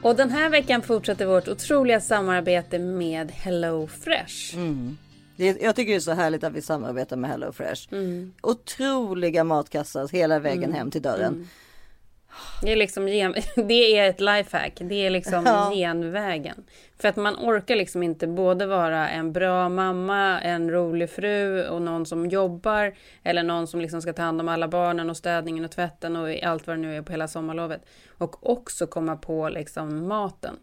Speaker 4: Och den här veckan fortsätter vårt otroliga samarbete med Hello Fresh.
Speaker 2: Det, jag tycker det är så härligt att vi samarbetar med HelloFresh. Otroliga matkassar hela vägen hem till dörren.
Speaker 4: Det är liksom gen... det är ett lifehack. Det är liksom
Speaker 2: Ja.
Speaker 4: genvägen. För att man orkar liksom inte både vara en bra mamma, en rolig fru och någon som jobbar eller någon som liksom ska ta hand om alla barnen och städningen och tvätten och allt vad det nu är på hela sommarlovet. Och också komma på liksom maten.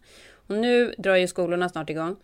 Speaker 4: Och nu drar ju skolorna snart igång.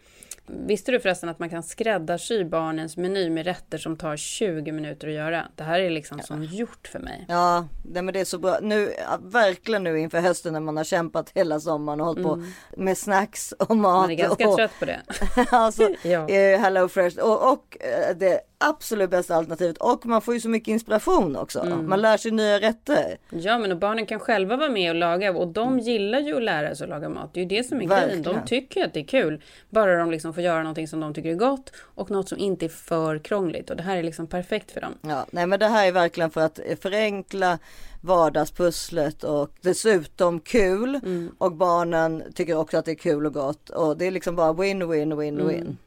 Speaker 4: Visste du förresten att man kan skräddarsy barnens meny med rätter som tar 20 minuter att göra? Det här är liksom som gjort för mig.
Speaker 2: Ja, nej, men det är så bra. Nu, ja, verkligen nu inför hösten när man har kämpat hela sommaren och hållit på med snacks och mat.
Speaker 4: Man är ganska
Speaker 2: och,
Speaker 4: trött på det.
Speaker 2: alltså,
Speaker 4: Ja.
Speaker 2: eh, Hello Fresh och, och eh, det absolut bästa alternativet och man får ju så mycket inspiration också.
Speaker 4: Mm.
Speaker 2: Man lär sig nya rätter.
Speaker 4: Ja, men och barnen kan själva vara med och laga och de gillar ju att lära sig att laga mat. Det är ju det som är grejen.
Speaker 2: Verkligen.
Speaker 4: De tycker att det är kul. Bara de liksom får göra någonting som de tycker är gott och något som inte är för krångligt. Och det här är liksom perfekt för dem.
Speaker 2: Ja, nej men det här är verkligen för att förenkla vardagspusslet och dessutom kul.
Speaker 4: Mm.
Speaker 2: Och barnen tycker också att det är kul och gott. Och det är liksom bara win, win, win,
Speaker 4: Mm.
Speaker 2: win.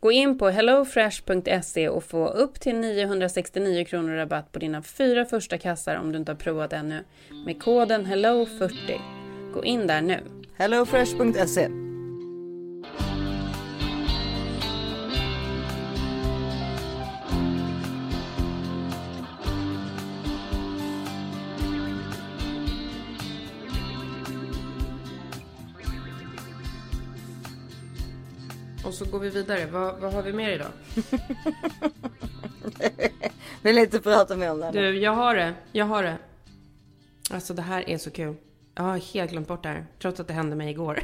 Speaker 4: Gå in på hellofresh.se och få upp till 969 kronor rabatt på dina fyra första kassar om du inte har provat ännu. Med koden HELLO40. Gå in där nu.
Speaker 2: Hellofresh.se
Speaker 3: Och så går vi vidare. Vad, vad har vi mer idag?
Speaker 2: Vill inte prata mer om det.
Speaker 3: Du, jag har det. Jag har det. Alltså det här är så kul. Jag har helt glömt bort det här. Trots att det hände mig igår.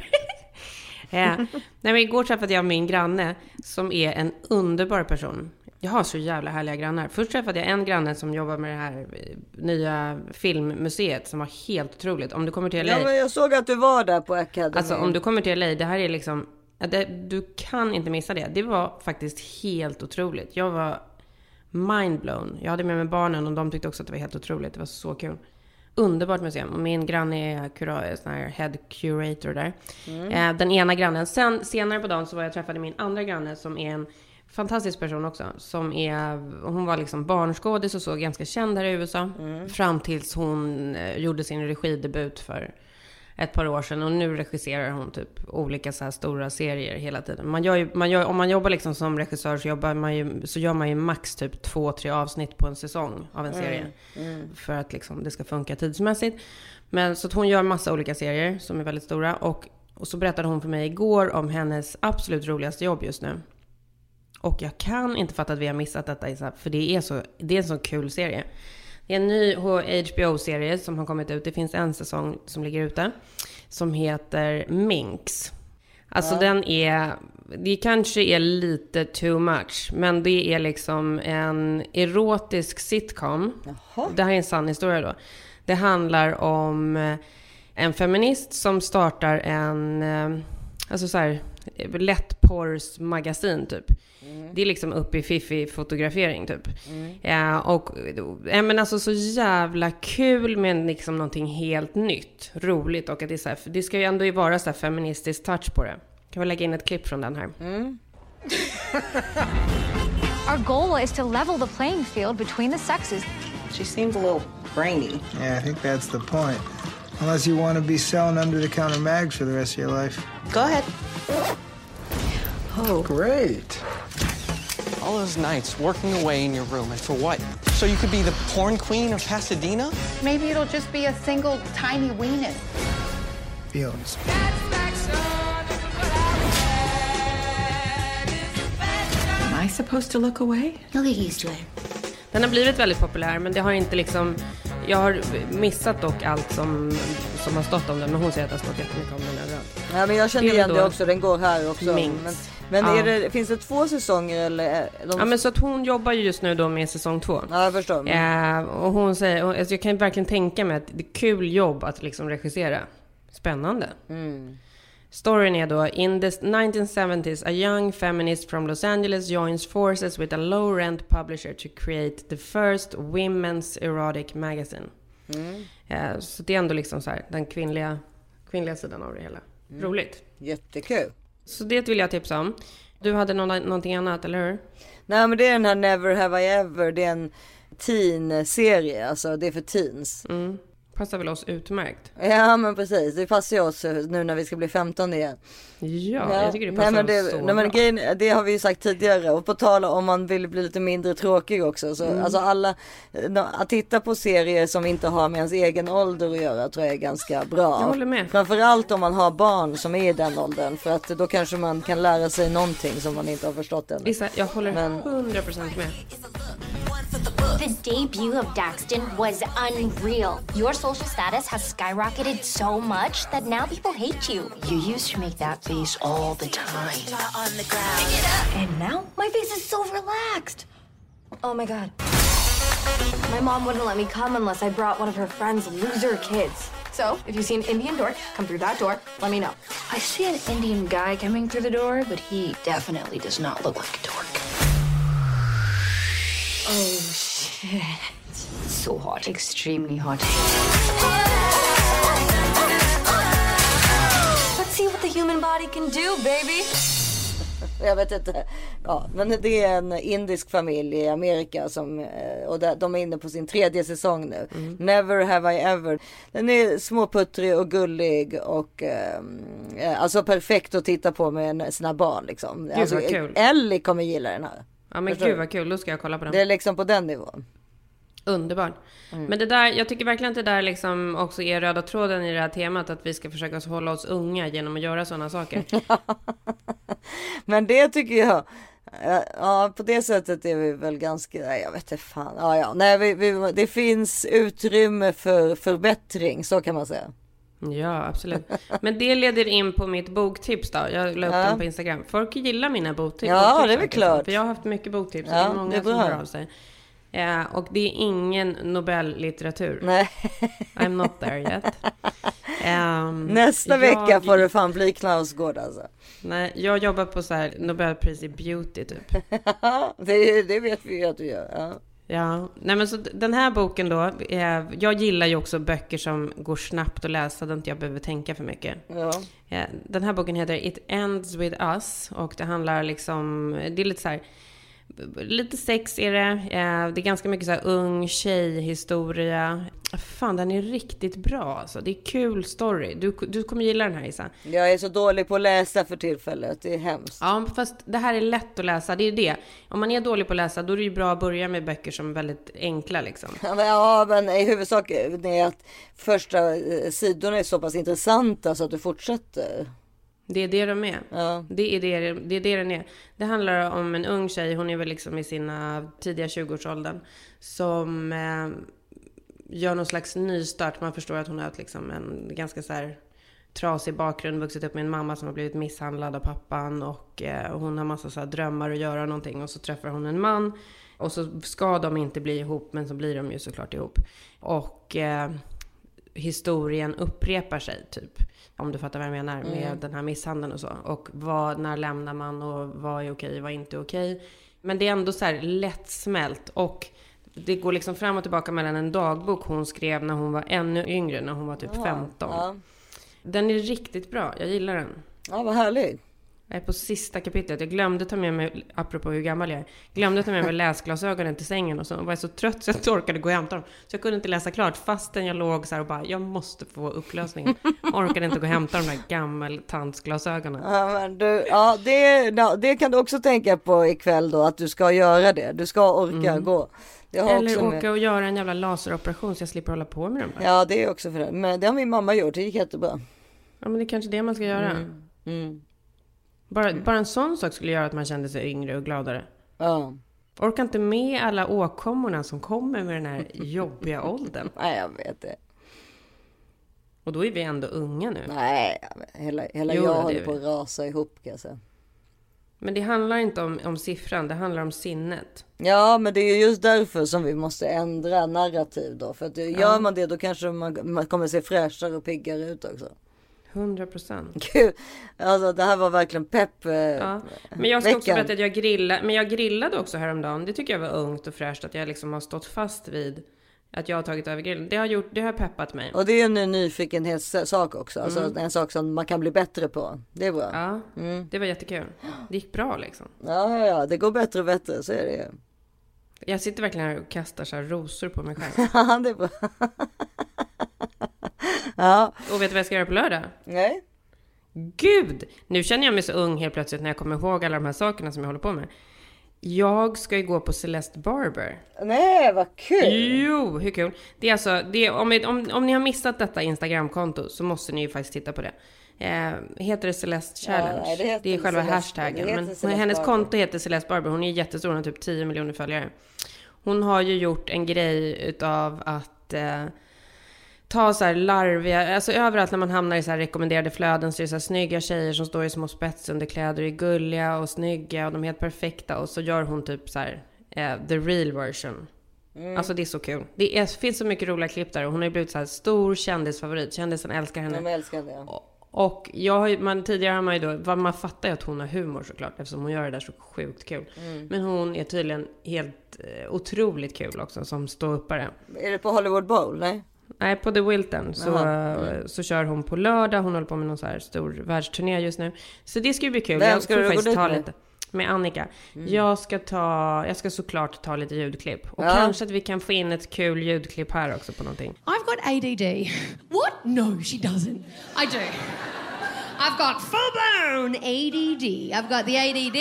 Speaker 3: eh, nej, men igår träffade jag min granne som är en underbar person. Jag har så jävla härliga grannar. Först träffade jag en granne som jobbar med det här eh, nya filmmuseet som var helt otroligt. Om du kommer till LA.
Speaker 2: Ja, men jag såg att du var där på Academy.
Speaker 3: Alltså om du kommer till LA, det här är liksom... ja, Det, du kan inte missa det. Det var faktiskt helt otroligt. Jag var mindblown. Jag hade med mig barnen och de tyckte också att det var helt otroligt. Det var så kul. Underbart museum. Och min granne är kura, sån här head curator där. Eh, den ena grannen. Sen senare på dagen så var jag träffade min andra granne som är en fantastisk person också. Som är, hon var liksom barnskådis och så ganska känd här i USA. Fram tills hon eh, gjorde sin regidebut för ett par år sedan och nu regisserar hon typ olika så här stora serier hela tiden. Man gör ju, man gör, om man jobbar liksom som regissör så, jobbar man ju, så gör man ju max typ två, tre avsnitt på en säsong av en serie. För att liksom det ska funka tidsmässigt. Men så att hon gör massa olika serier som är väldigt stora. Och, och så berättade hon för mig igår om hennes absolut roligaste jobb just nu. Och jag kan inte fatta att vi har missat detta, för det är, så, det är en så kul serie. Det är en ny HBO-serie som har kommit ut. Det finns en säsong som ligger ute. Som heter Minx. Alltså den är... Det kanske är lite too much. Men det är liksom en erotisk sitcom. Det här är en sann historia då. Det handlar om en feminist som startar en... eh, Alltså så här, lättporrs magasin typ. Det är liksom uppe i fiffig fotografering typ. Ja, och ja, men alltså så jävla kul med liksom någonting helt nytt. Roligt och att det är så här, det ska ju ändå vara så här feministisk touch på det. Kan vi lägga in ett klipp från den här?
Speaker 5: Our goal is to level the playing field between the sexes.
Speaker 6: She seems a little brainy.
Speaker 7: Yeah, I think that's the point. Unless you want to be selling under the counter mags for the rest of your life.
Speaker 6: Go ahead. Oh.
Speaker 7: Great.
Speaker 8: All those nights working away in your room, and for what? So you could be the porn queen of Pasadena?
Speaker 9: Maybe it'll just be a single tiny weenus.
Speaker 7: Feelings.
Speaker 6: Am I supposed to look away?
Speaker 5: You'll get used to it.
Speaker 3: Den har blivit väldigt populär men det har inte liksom... Jag har missat dock allt som, som har stått om den men hon säger att det har stått jättemycket om den överallt.
Speaker 2: Ja men jag känner igen det också, den går här också.
Speaker 3: Minx.
Speaker 2: Men, men
Speaker 3: Ja.
Speaker 2: är det, finns det två säsonger eller? är De...
Speaker 3: Ja men så att hon jobbar ju just nu då med säsong två.
Speaker 2: Ja jag förstår.
Speaker 3: Eh, och hon säger, alltså jag kan verkligen tänka mig att det är kul jobb att liksom regissera. Spännande. Storyn är då, in the 1970s a young feminist from Los Angeles joins forces with a low rent publisher to create the first women's erotic magazine. Eh, så det är ändå liksom så här, den kvinnliga, kvinnliga sidan av det hela. Roligt.
Speaker 2: Jättekul.
Speaker 3: Så det vill jag tipsa om. Du hade någon, någonting annat, eller hur?
Speaker 2: Nej men det är den här Never Have I Ever. Det är en teen-serie. Alltså det är för teens.
Speaker 3: Mm. Passar väl oss utmärkt?
Speaker 2: Ja men precis. Det passar ju oss nu när vi ska bli 15 igen.
Speaker 3: Ja, jag tycker det passar
Speaker 2: nej, men det,
Speaker 3: oss så
Speaker 2: nej, men grejen, det har vi ju sagt tidigare och på tal om man vill bli lite mindre tråkig också. Så,
Speaker 3: Mm.
Speaker 2: Alltså alla, att titta på serier som inte har med ens egen ålder att göra tror jag är ganska bra.
Speaker 3: Jag håller med.
Speaker 2: Framförallt om man har barn som är i den åldern för att då kanske man kan lära sig någonting som man inte har förstått än.
Speaker 3: Issa, jag håller
Speaker 2: Men-
Speaker 3: 100% med.
Speaker 5: The debut of Daxton was unreal. Your social status has skyrocketed so much that now people hate you.
Speaker 6: You used to make that face all the time.
Speaker 5: And now my face is so relaxed. Oh my god. My mom wouldn't let me come unless I brought one of her friend's loser kids. So, if you see an Indian dork come through that door, let me know.
Speaker 10: I see an Indian guy coming through the door, but he definitely does not look like a dork.
Speaker 5: Oh shit.
Speaker 10: So hot. Extremely hot.
Speaker 5: Let's see what the human body can do, baby.
Speaker 2: Jag vet inte. Ja, men det är en indisk familj i Amerika som eh, och de är inne på sin tredje säsong nu. Never have I ever. Den är småputtrig och gullig och eh, alltså perfekt att titta på med sina barn liksom.
Speaker 3: Gud,
Speaker 2: alltså. Ellie kommer gilla den här.
Speaker 3: Ja men
Speaker 2: Förstår
Speaker 3: gud vad kul, då ska jag kolla på den.
Speaker 2: Det är liksom på den nivån.
Speaker 3: Underbart. Men det där, jag tycker verkligen att det där liksom också är röda tråden i det här temat, att vi ska försöka hålla oss unga genom att göra sådana saker.
Speaker 2: Men det tycker jag. Ja, på det sättet är vi väl ganska, nej, jag vet inte fan. Ja, ja, nej, vi, vi, det finns utrymme för förbättring, så kan man säga.
Speaker 3: Ja, absolut. Men det leder in på mitt boktips då. Jag la upp
Speaker 2: Ja.
Speaker 3: den på Instagram. Folk gillar mina boktips.
Speaker 2: Ja,
Speaker 3: boktips
Speaker 2: det är väl klart.
Speaker 3: För jag har haft mycket boktips.
Speaker 2: Ja,
Speaker 3: det är många
Speaker 2: det är
Speaker 3: som hör av sig. Eh, och det är ingen Nobellitteratur.
Speaker 2: Nej.
Speaker 3: I'm not there yet. Ehm,
Speaker 2: Nästa
Speaker 3: jag-
Speaker 2: vecka får det fan bli Knausgård alltså.
Speaker 3: Nej, jag jobbar på så här Nobelpris i beauty typ.
Speaker 2: det, det vet vi ju att du gör. Ja.
Speaker 3: Ja, nej men så den här boken då. Eh, jag gillar ju också böcker som går snabbt att läsa, där inte jag behöver tänka för mycket.
Speaker 2: Ja.
Speaker 3: Eh, Den här boken heter It Ends With Us och det handlar liksom, det är lite så här, lite sex är det, eh, det är ganska mycket så här ung tjejhistoria. Fan, den är riktigt bra alltså. Det är kul story. Du, du kommer gilla den här Isa.
Speaker 2: Jag är så dålig på att läsa för tillfället. Det är hemskt.
Speaker 3: Ja, fast det här är lätt att läsa. Det är det. Om man är dålig på att läsa, då är det ju bra att börja med böcker som är väldigt enkla liksom.
Speaker 2: Ja, men, i huvudsak är att första eh, sidorna är så pass intressanta så att du fortsätter.
Speaker 3: Det är det de är.
Speaker 2: Ja.
Speaker 3: Det, är det, det är det den är. Det handlar om en ung tjej, hon är väl liksom i sina tidiga 20-årsåldern, som eh, gör någon slags nystart. Man förstår att hon har liksom en ganska så här trasig bakgrund, vuxit upp med en mamma som har blivit misshandlad av pappan och eh, hon har massa så här drömmar att göra någonting och så träffar hon en man och så ska de inte bli ihop men så blir de ju såklart ihop. Och eh, historien upprepar sig typ. Om du fattar vad jag menar med
Speaker 2: Mm.
Speaker 3: den här misshandeln och så. Och vad, när lämnar man och vad är okej, vad är inte okej. Men det är ändå så här lättsmält och det går liksom fram och tillbaka mellan en dagbok hon skrev när hon var ännu yngre, när hon var typ
Speaker 2: Ja,
Speaker 3: 15.
Speaker 2: Ja.
Speaker 3: Den är riktigt bra, jag gillar den.
Speaker 2: ja, vad härligt.
Speaker 3: Är på sista kapitlet. Jag glömde ta med mig, apropå hur gammal jag är, glömde ta med mig läsglasögonen till sängen och så var jag så trött så jag inte orkade gå och hämta dem. Så jag kunde inte läsa klart fastän jag låg så här och bara, jag måste få upplösningen. Jag orkade inte gå och hämta de där gammeltantsglasögonen.
Speaker 2: Ja, men du, ja, det, det kan du också tänka på ikväll då, att du ska göra det. Du ska orka gå. Det har
Speaker 3: Eller
Speaker 2: också med-
Speaker 3: åka och göra en jävla laseroperation så jag slipper hålla på med dem där.
Speaker 2: Ja, det är också för det. Men det har min mamma gjort. Det gick jättebra.
Speaker 3: Ja, men det är kanske det man ska göra.
Speaker 2: Mm.
Speaker 3: Bara, bara en sån sak skulle göra att man kände sig yngre och gladare.
Speaker 2: Ja.
Speaker 3: Orkar inte med alla åkommorna som kommer med den här jobbiga åldern.
Speaker 2: Nej, jag vet det.
Speaker 3: Och då är vi ändå unga nu.
Speaker 2: Nej, hela, hela
Speaker 3: Jo,
Speaker 2: jag håller på att rasa ihop kan jag säga.
Speaker 3: Men det handlar inte om, om siffran, det handlar om sinnet.
Speaker 2: Ja, men det är ju just därför som vi måste ändra narrativ då. För att gör man det då kanske man, man kommer se fräschare och piggare ut också.
Speaker 3: 100 procent.
Speaker 2: Alltså det här var verkligen pepp. eh,
Speaker 3: Ja. Men jag ska också
Speaker 2: veckan.
Speaker 3: berätta att jag grillade, men jag grillade också häromdagen. Det tycker jag var ungt och fräscht att jag liksom har stått fast vid att jag har tagit över grillen. Det har, gjort, det har peppat mig.
Speaker 2: Och det är en nyfikenhetssak också. Alltså
Speaker 3: Mm.
Speaker 2: en sak som man kan bli bättre på. Det är bra.
Speaker 3: Ja,
Speaker 2: Mm.
Speaker 3: det var jättekul. Det gick bra liksom.
Speaker 2: Ja, ja, ja, det går bättre och bättre. Så är det ju.
Speaker 3: Jag sitter verkligen här och kastar så här rosor på mig själv.
Speaker 2: Ja, det är bra. ja,
Speaker 3: Och vet du vad jag ska göra på lördag?
Speaker 2: nej.
Speaker 3: Gud! Nu känner jag mig så ung helt plötsligt när jag kommer ihåg alla de här sakerna som jag håller på med. Jag ska ju gå på Celeste Barber.
Speaker 2: Nej, vad kul.
Speaker 3: Jo, hur kul? Det är alltså, det är, om, om, om ni har missat detta Instagramkonto så måste ni ju faktiskt titta på det. Eh, heter det Celeste Challenge?
Speaker 2: nej, det heter
Speaker 3: är själva
Speaker 2: Celeste-
Speaker 3: hashtaggen.
Speaker 2: det
Speaker 3: Men
Speaker 2: Celeste
Speaker 3: hennes
Speaker 2: Barber.
Speaker 3: konto heter Celeste Barber. Hon är jättestor, hon har typ 10 miljoner följare. Hon har ju gjort en grej utav att eh, ta så här larviga, alltså överallt när man hamnar i så här rekommenderade flöden så är det så här snygga tjejer som står i små spetsunderkläder och är gulliga och snygga och de är helt perfekta och så gör hon typ så här eh, the real version.
Speaker 2: Mm.
Speaker 3: Alltså det är så kul. Det är, finns så mycket roliga klipp där och hon har ju blivit så här stor kändisfavorit. Kändisen älskar henne.
Speaker 2: De älskar det.
Speaker 3: Och jag har ju, man, tidigare har man ju då, man fattar ju att hon har humor såklart eftersom hon gör det där så sjukt kul.
Speaker 2: Mm.
Speaker 3: Men hon är tydligen helt eh, otroligt kul också som ståuppare.
Speaker 2: Är det på Hollywood Bowl? Nej?
Speaker 3: Nej, på The Wilton så, eh, så kör hon på lördag. Hon håller på med någon så här stor världsturné just nu. Så det ska ju bli kul.
Speaker 2: Vem
Speaker 3: jag
Speaker 2: ska du gå
Speaker 3: faktiskt
Speaker 2: dit
Speaker 3: ta
Speaker 2: med?
Speaker 3: lite. Med Annika.
Speaker 2: Mm.
Speaker 3: Jag ska ta, jag ska såklart ta lite ljudklipp. Och
Speaker 2: Ja.
Speaker 3: kanske att vi kan få in ett kul ljudklipp här också på någonting.
Speaker 11: I've got ADD. What? No, she doesn't. I do. I've got full blown ADD. I've got the ADD.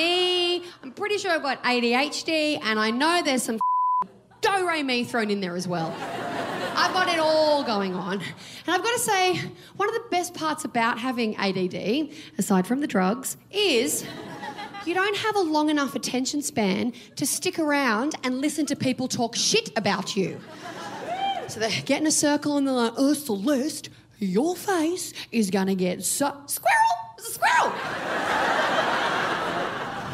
Speaker 11: I'm pretty sure I've got ADHD, and I know there's some do re mi thrown in there as well. I've got it all going on. And I've got to say, one of the best parts about having ADD, aside from the drugs, is you don't have a long enough attention span to stick around and listen to people talk shit about you. So they get in a circle and they're like, oh, Celeste, your face is gonna get so. Squirrel! It's a squirrel!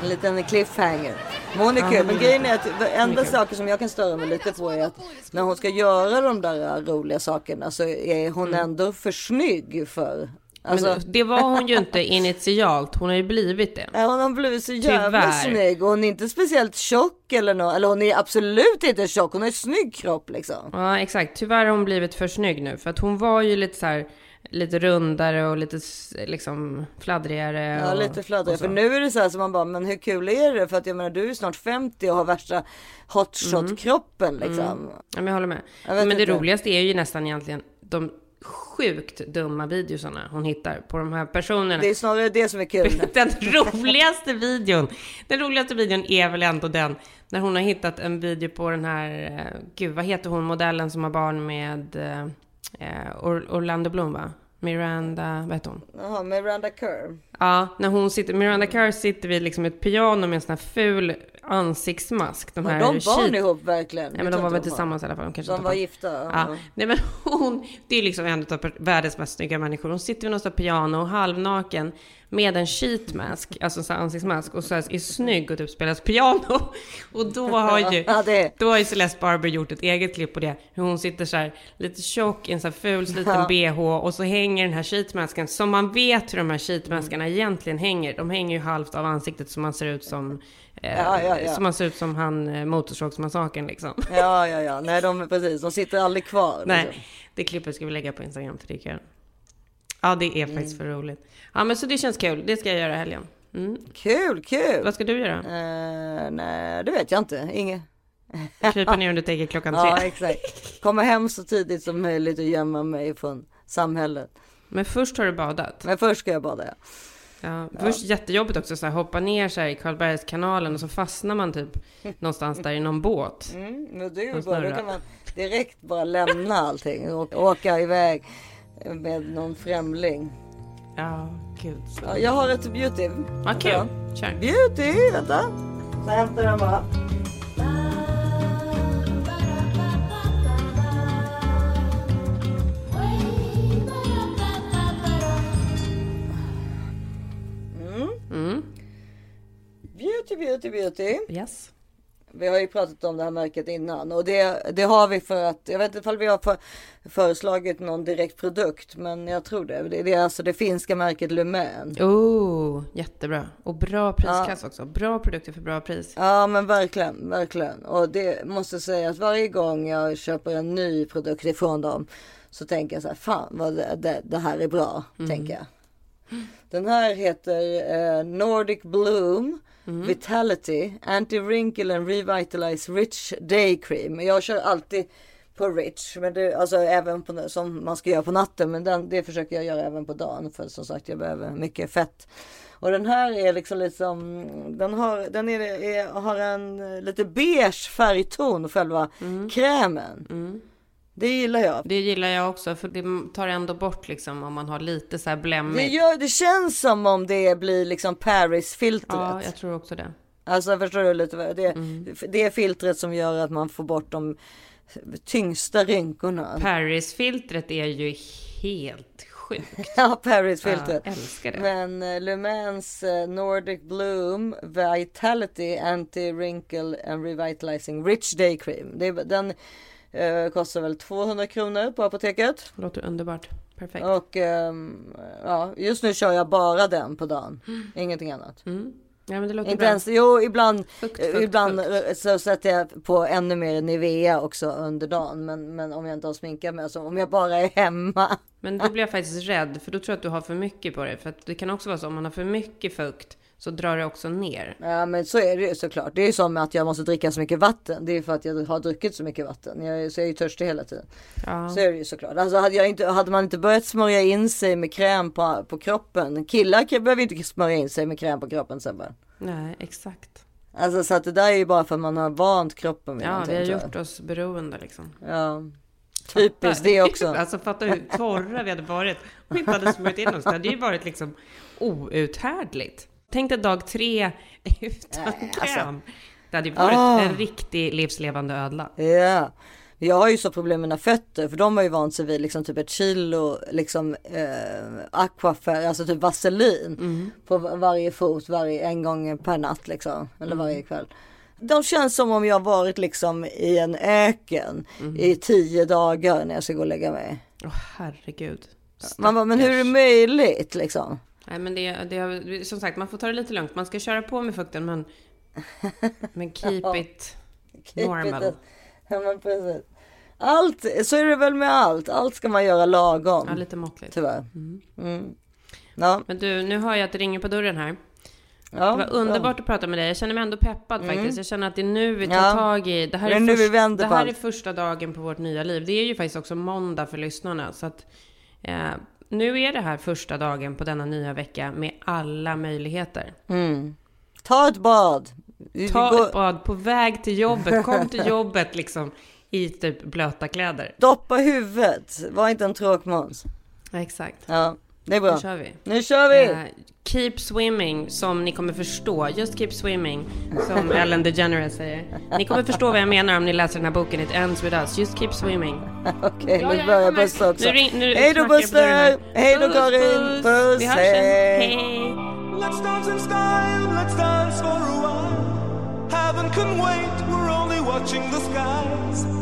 Speaker 2: En liten cliffhanger. Men hon är kul. Men grejen är att
Speaker 3: är
Speaker 2: enda saker som jag kan störa mig lite på är att när hon ska göra de där roliga sakerna så är hon ändå för snygg för. Alltså,
Speaker 3: Men det var hon ju inte initialt. Hon har ju blivit det.
Speaker 2: Ja, hon har blivit så jävla
Speaker 3: Tyvärr.
Speaker 2: snygg och hon är inte speciellt tjock eller något. Eller hon är absolut inte tjock. Hon har en snygg kropp liksom.
Speaker 3: Ja, exakt. Tyvärr har hon blivit för snygg nu. För att hon var ju lite så här, lite rundare och lite liksom fladdrigare.
Speaker 2: Ja,
Speaker 3: och,
Speaker 2: lite fladdrig.
Speaker 3: och så.
Speaker 2: För nu är det så här som man bara, men hur kul är det? För att jag menar, du är snart 50 och har värsta hotshot-kroppen liksom.
Speaker 3: Mm. Ja, men jag håller med.
Speaker 2: Jag
Speaker 3: men det
Speaker 2: inte.
Speaker 3: roligaste är ju nästan egentligen de sjukt dumma videosarna hon hittar på de här personerna.
Speaker 2: Det är snarare det som är kul.
Speaker 3: Den roligaste videon, den roligaste videon är väl ändå den när hon har hittat en video på den här, eh, gud vad heter hon, modellen som har barn med eh, Or- Orlando Bloom va? Miranda, vad heter hon?
Speaker 2: Jaha, Miranda Kerr.
Speaker 3: Ja, när hon sitter, Miranda Kerr sitter vid liksom ett piano med en sån här ful ansiktsmask. De här
Speaker 2: de barn
Speaker 3: cheat-
Speaker 2: ihop verkligen? Det
Speaker 3: men de var väl
Speaker 2: de
Speaker 3: tillsammans i alla fall. De, kanske
Speaker 2: De var
Speaker 3: barn.
Speaker 2: gifta,
Speaker 3: Ja.
Speaker 2: ja.
Speaker 3: Nej men hon, det är liksom en av världens mest snygga människor. Hon sitter vid något piano, halvnaken, med en sheetmask, alltså en ansiktsmask, och så här är snygg och typ spelar piano. Och då har ju,
Speaker 2: Ja, det-
Speaker 3: då har ju Celeste Barber gjort ett eget klipp på det. Hur hon sitter så här lite tjock i en så här ful sliten
Speaker 2: Ja.
Speaker 3: bh och så hänger den här sheetmasken som man vet hur de här sheetmaskarna egentligen hänger. De hänger ju halvt av ansiktet så man ser ut som
Speaker 2: Ja, ja, ja.
Speaker 3: Så man ser ut som han eh, Motorsågsmassakern liksom.
Speaker 2: Ja, ja, ja. Nej, de, precis. De sitter aldrig kvar.
Speaker 3: Nej,
Speaker 2: liksom.
Speaker 3: det klippet ska vi lägga på Instagram för det är kul. Ja, det är faktiskt för roligt. Ja, men så det känns kul. Det ska jag göra i helgen. Mm.
Speaker 2: Kul, kul.
Speaker 3: Vad ska du göra?
Speaker 2: Eh, nej, det vet jag inte. Inget.
Speaker 3: Krypa ner under täcket klockan
Speaker 2: Ja,
Speaker 3: tre.
Speaker 2: exakt. Komma hem så tidigt som möjligt och gömma mig från samhället.
Speaker 3: Men först har du badat.
Speaker 2: Men först ska jag bada, ja.
Speaker 3: Ja, först jättejobbigt också så här, hoppa ner så här i Karlbergskanalen och så fastnar man typ någonstans där i någon båt.
Speaker 2: Mm, men det är ju bra. Då kan man direkt bara lämna allting och åka iväg med någon främling.
Speaker 3: Ja, gud.
Speaker 2: Ja, jag har ett beauty.
Speaker 3: Vad kul.
Speaker 2: Ja.
Speaker 3: Kör.
Speaker 2: Beauty, vänta. Så hämtar jag bara. Beauty, beauty, beauty.
Speaker 3: Yes.
Speaker 2: Vi har ju pratat om det här märket innan och det, det har vi för att jag vet inte ifall vi har för, föreslagit någon direkt produkt, men jag tror det. Det, det är alltså det finska märket Lumen.
Speaker 3: Oh, jättebra. Och bra prisklass också. Bra produkter för bra pris.
Speaker 2: Ja, men verkligen, verkligen. Och det måste säga att varje gång jag köper en ny produkt ifrån dem så tänker jag så här, fan vad det, det, det här är bra, tänker jag. Den här heter eh, Nordic Bloom Vitality Anti-Wrinkle and Revitalize Rich Day Cream. Jag kör alltid på Rich, men det, alltså även på, som man ska göra på natten. Men den, det försöker jag göra även på dagen för som sagt jag behöver mycket fett. Och den här är liksom liksom, den har, den är, är, har en lite beige färgton själva krämen. Det gillar jag.
Speaker 3: Det gillar jag också, för det tar ändå bort liksom om man har lite så här
Speaker 2: Det,
Speaker 3: blämmigt.
Speaker 2: gör, det känns som om det blir liksom Paris-filtret.
Speaker 3: Ja, jag tror också det.
Speaker 2: Alltså förstår du lite vad det,
Speaker 3: Mm.
Speaker 2: det är filtret som gör att man får bort de tyngsta rynkorna.
Speaker 3: Paris-filtret är ju helt sjukt.
Speaker 2: Ja, Paris-filtret.
Speaker 3: Ja, älskar det.
Speaker 2: Men eh, Le Mans eh, Nordic Bloom Vitality Anti-Wrinkle and Revitalizing Rich Day Cream. Det, är- den eh, kostar väl 200 kronor på apoteket.
Speaker 3: Låter underbart. Perfekt.
Speaker 2: Och ehm, ja, just nu kör jag bara den på dagen. Ingenting annat.
Speaker 3: Mm. Ja, men det låter
Speaker 2: Inte
Speaker 3: bra.
Speaker 2: ens, jo ibland,
Speaker 3: Fukt,
Speaker 2: eh,
Speaker 3: fukt,
Speaker 2: ibland
Speaker 3: fukt.
Speaker 2: eh, så sätter jag på ännu mer Nivea också under dagen. Men, men om jag inte har sminkat mig, alltså om jag bara är hemma.
Speaker 3: Men då blir jag faktiskt rädd, för då tror jag att du har för mycket på dig. För det kan också vara så, om man har för mycket fukt så drar det också ner.
Speaker 2: Ja men så är det ju såklart. Det är ju som att jag måste dricka så mycket vatten. Det är för att jag har druckit så mycket vatten. Jag är, så jag är ju törstig hela tiden.
Speaker 3: Ja.
Speaker 2: Så är det ju såklart. Alltså hade, jag inte, hade man inte börjat smörja in sig med kräm på, på kroppen. Killar behöver inte smörja in sig med kräm på kroppen Sebbe.
Speaker 3: Nej, exakt.
Speaker 2: Alltså så att det där är ju bara för att man har vant kroppen vid
Speaker 3: Ja, vi har gjort oss beroende liksom.
Speaker 2: Ja. Typiskt det också.
Speaker 3: alltså fatta hur torra vi hade varit om vi inte hade smörjt in oss. Det hade ju varit liksom outhärdligt. Tänk dig dag tre utan
Speaker 2: alltså.
Speaker 3: kräm. Det hade ju varit
Speaker 2: Ah.
Speaker 3: en riktig livslevande ödla.
Speaker 2: Ja. Jag har ju så problem med mina fötter för de har ju vant sig vid liksom typ ett kilo liksom eh, aquafer, alltså typ vaselin på va- varje fot varje, en gång per natt liksom eller varje kväll. De känns som om jag varit liksom i en öken i tio dagar när jag ska gå och lägga mig.
Speaker 3: Åh herregud.
Speaker 2: Man bara, men hur är det möjligt liksom?
Speaker 3: Nej men det, det, som sagt, man får ta det lite lugnt. Man ska köra på med fukten men, men keep
Speaker 2: Ja.
Speaker 3: it
Speaker 2: Keep
Speaker 3: normal.
Speaker 2: it- Ja, men precis. Allt, så är det väl med allt. Allt ska man göra lagom.
Speaker 3: Ja, lite måttligt.
Speaker 2: Tyvärr. Mm. Ja.
Speaker 3: Men du, nu hör jag att det ringer på dörren här.
Speaker 2: Ja,
Speaker 3: det var underbart att prata med dig. Jag känner mig ändå peppad
Speaker 2: Mm.
Speaker 3: faktiskt. Jag känner att det är nu vi tar
Speaker 2: Ja.
Speaker 3: tag i... Det här,
Speaker 2: Det
Speaker 3: är,
Speaker 2: är nu vi
Speaker 3: först, det här är första dagen på vårt nya liv. Det är ju faktiskt också måndag för lyssnarna. Så att, eh, nu är det här första dagen på denna nya vecka med alla möjligheter.
Speaker 2: Mm. Ta ett bad.
Speaker 3: Ta
Speaker 2: går-
Speaker 3: ett bad på väg till jobbet. Kom till jobbet liksom i typ blöta kläder.
Speaker 2: Doppa huvudet. Var inte en tråkmåns.
Speaker 3: Ja, exakt.
Speaker 2: Ja, det är bra.
Speaker 3: Nu kör vi.
Speaker 2: Nu kör vi.
Speaker 3: Eh, keep swimming, som ni kommer förstå. Just keep swimming, som Ellen DeGeneres säger. Ni kommer förstå vad jag menar om ni läser den här boken. It ends with us. Just keep swimming.
Speaker 2: Okej,
Speaker 3: Ja,
Speaker 2: nu börjar. Buster också.
Speaker 3: Nu ring- nu
Speaker 2: Hej då. Buster! Hej då Karin!
Speaker 3: puss.
Speaker 2: Puss!
Speaker 3: Vi hörs sen.
Speaker 2: Hej!
Speaker 1: Let's dance in style, let's dance for a while. Heaven can wait, we're only watching the skies.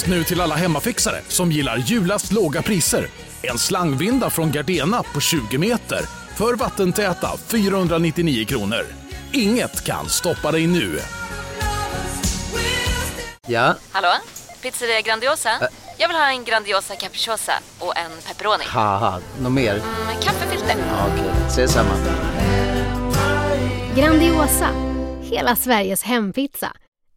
Speaker 12: Just nu till alla hemmafixare som gillar julast låga priser. En slangvinda från Gardena på 20 meter för vattentäta 499 kronor. Inget kan stoppa dig nu.
Speaker 13: Ja,
Speaker 14: Hallå? Pizzeria Grandiosa? Jag vill ha en Grandiosa capriciosa och en pepperoni.
Speaker 13: något mer?
Speaker 14: Med kaffefilter.
Speaker 13: Ja, Okej, ses samma.
Speaker 15: Grandiosa, hela Sveriges hempizza.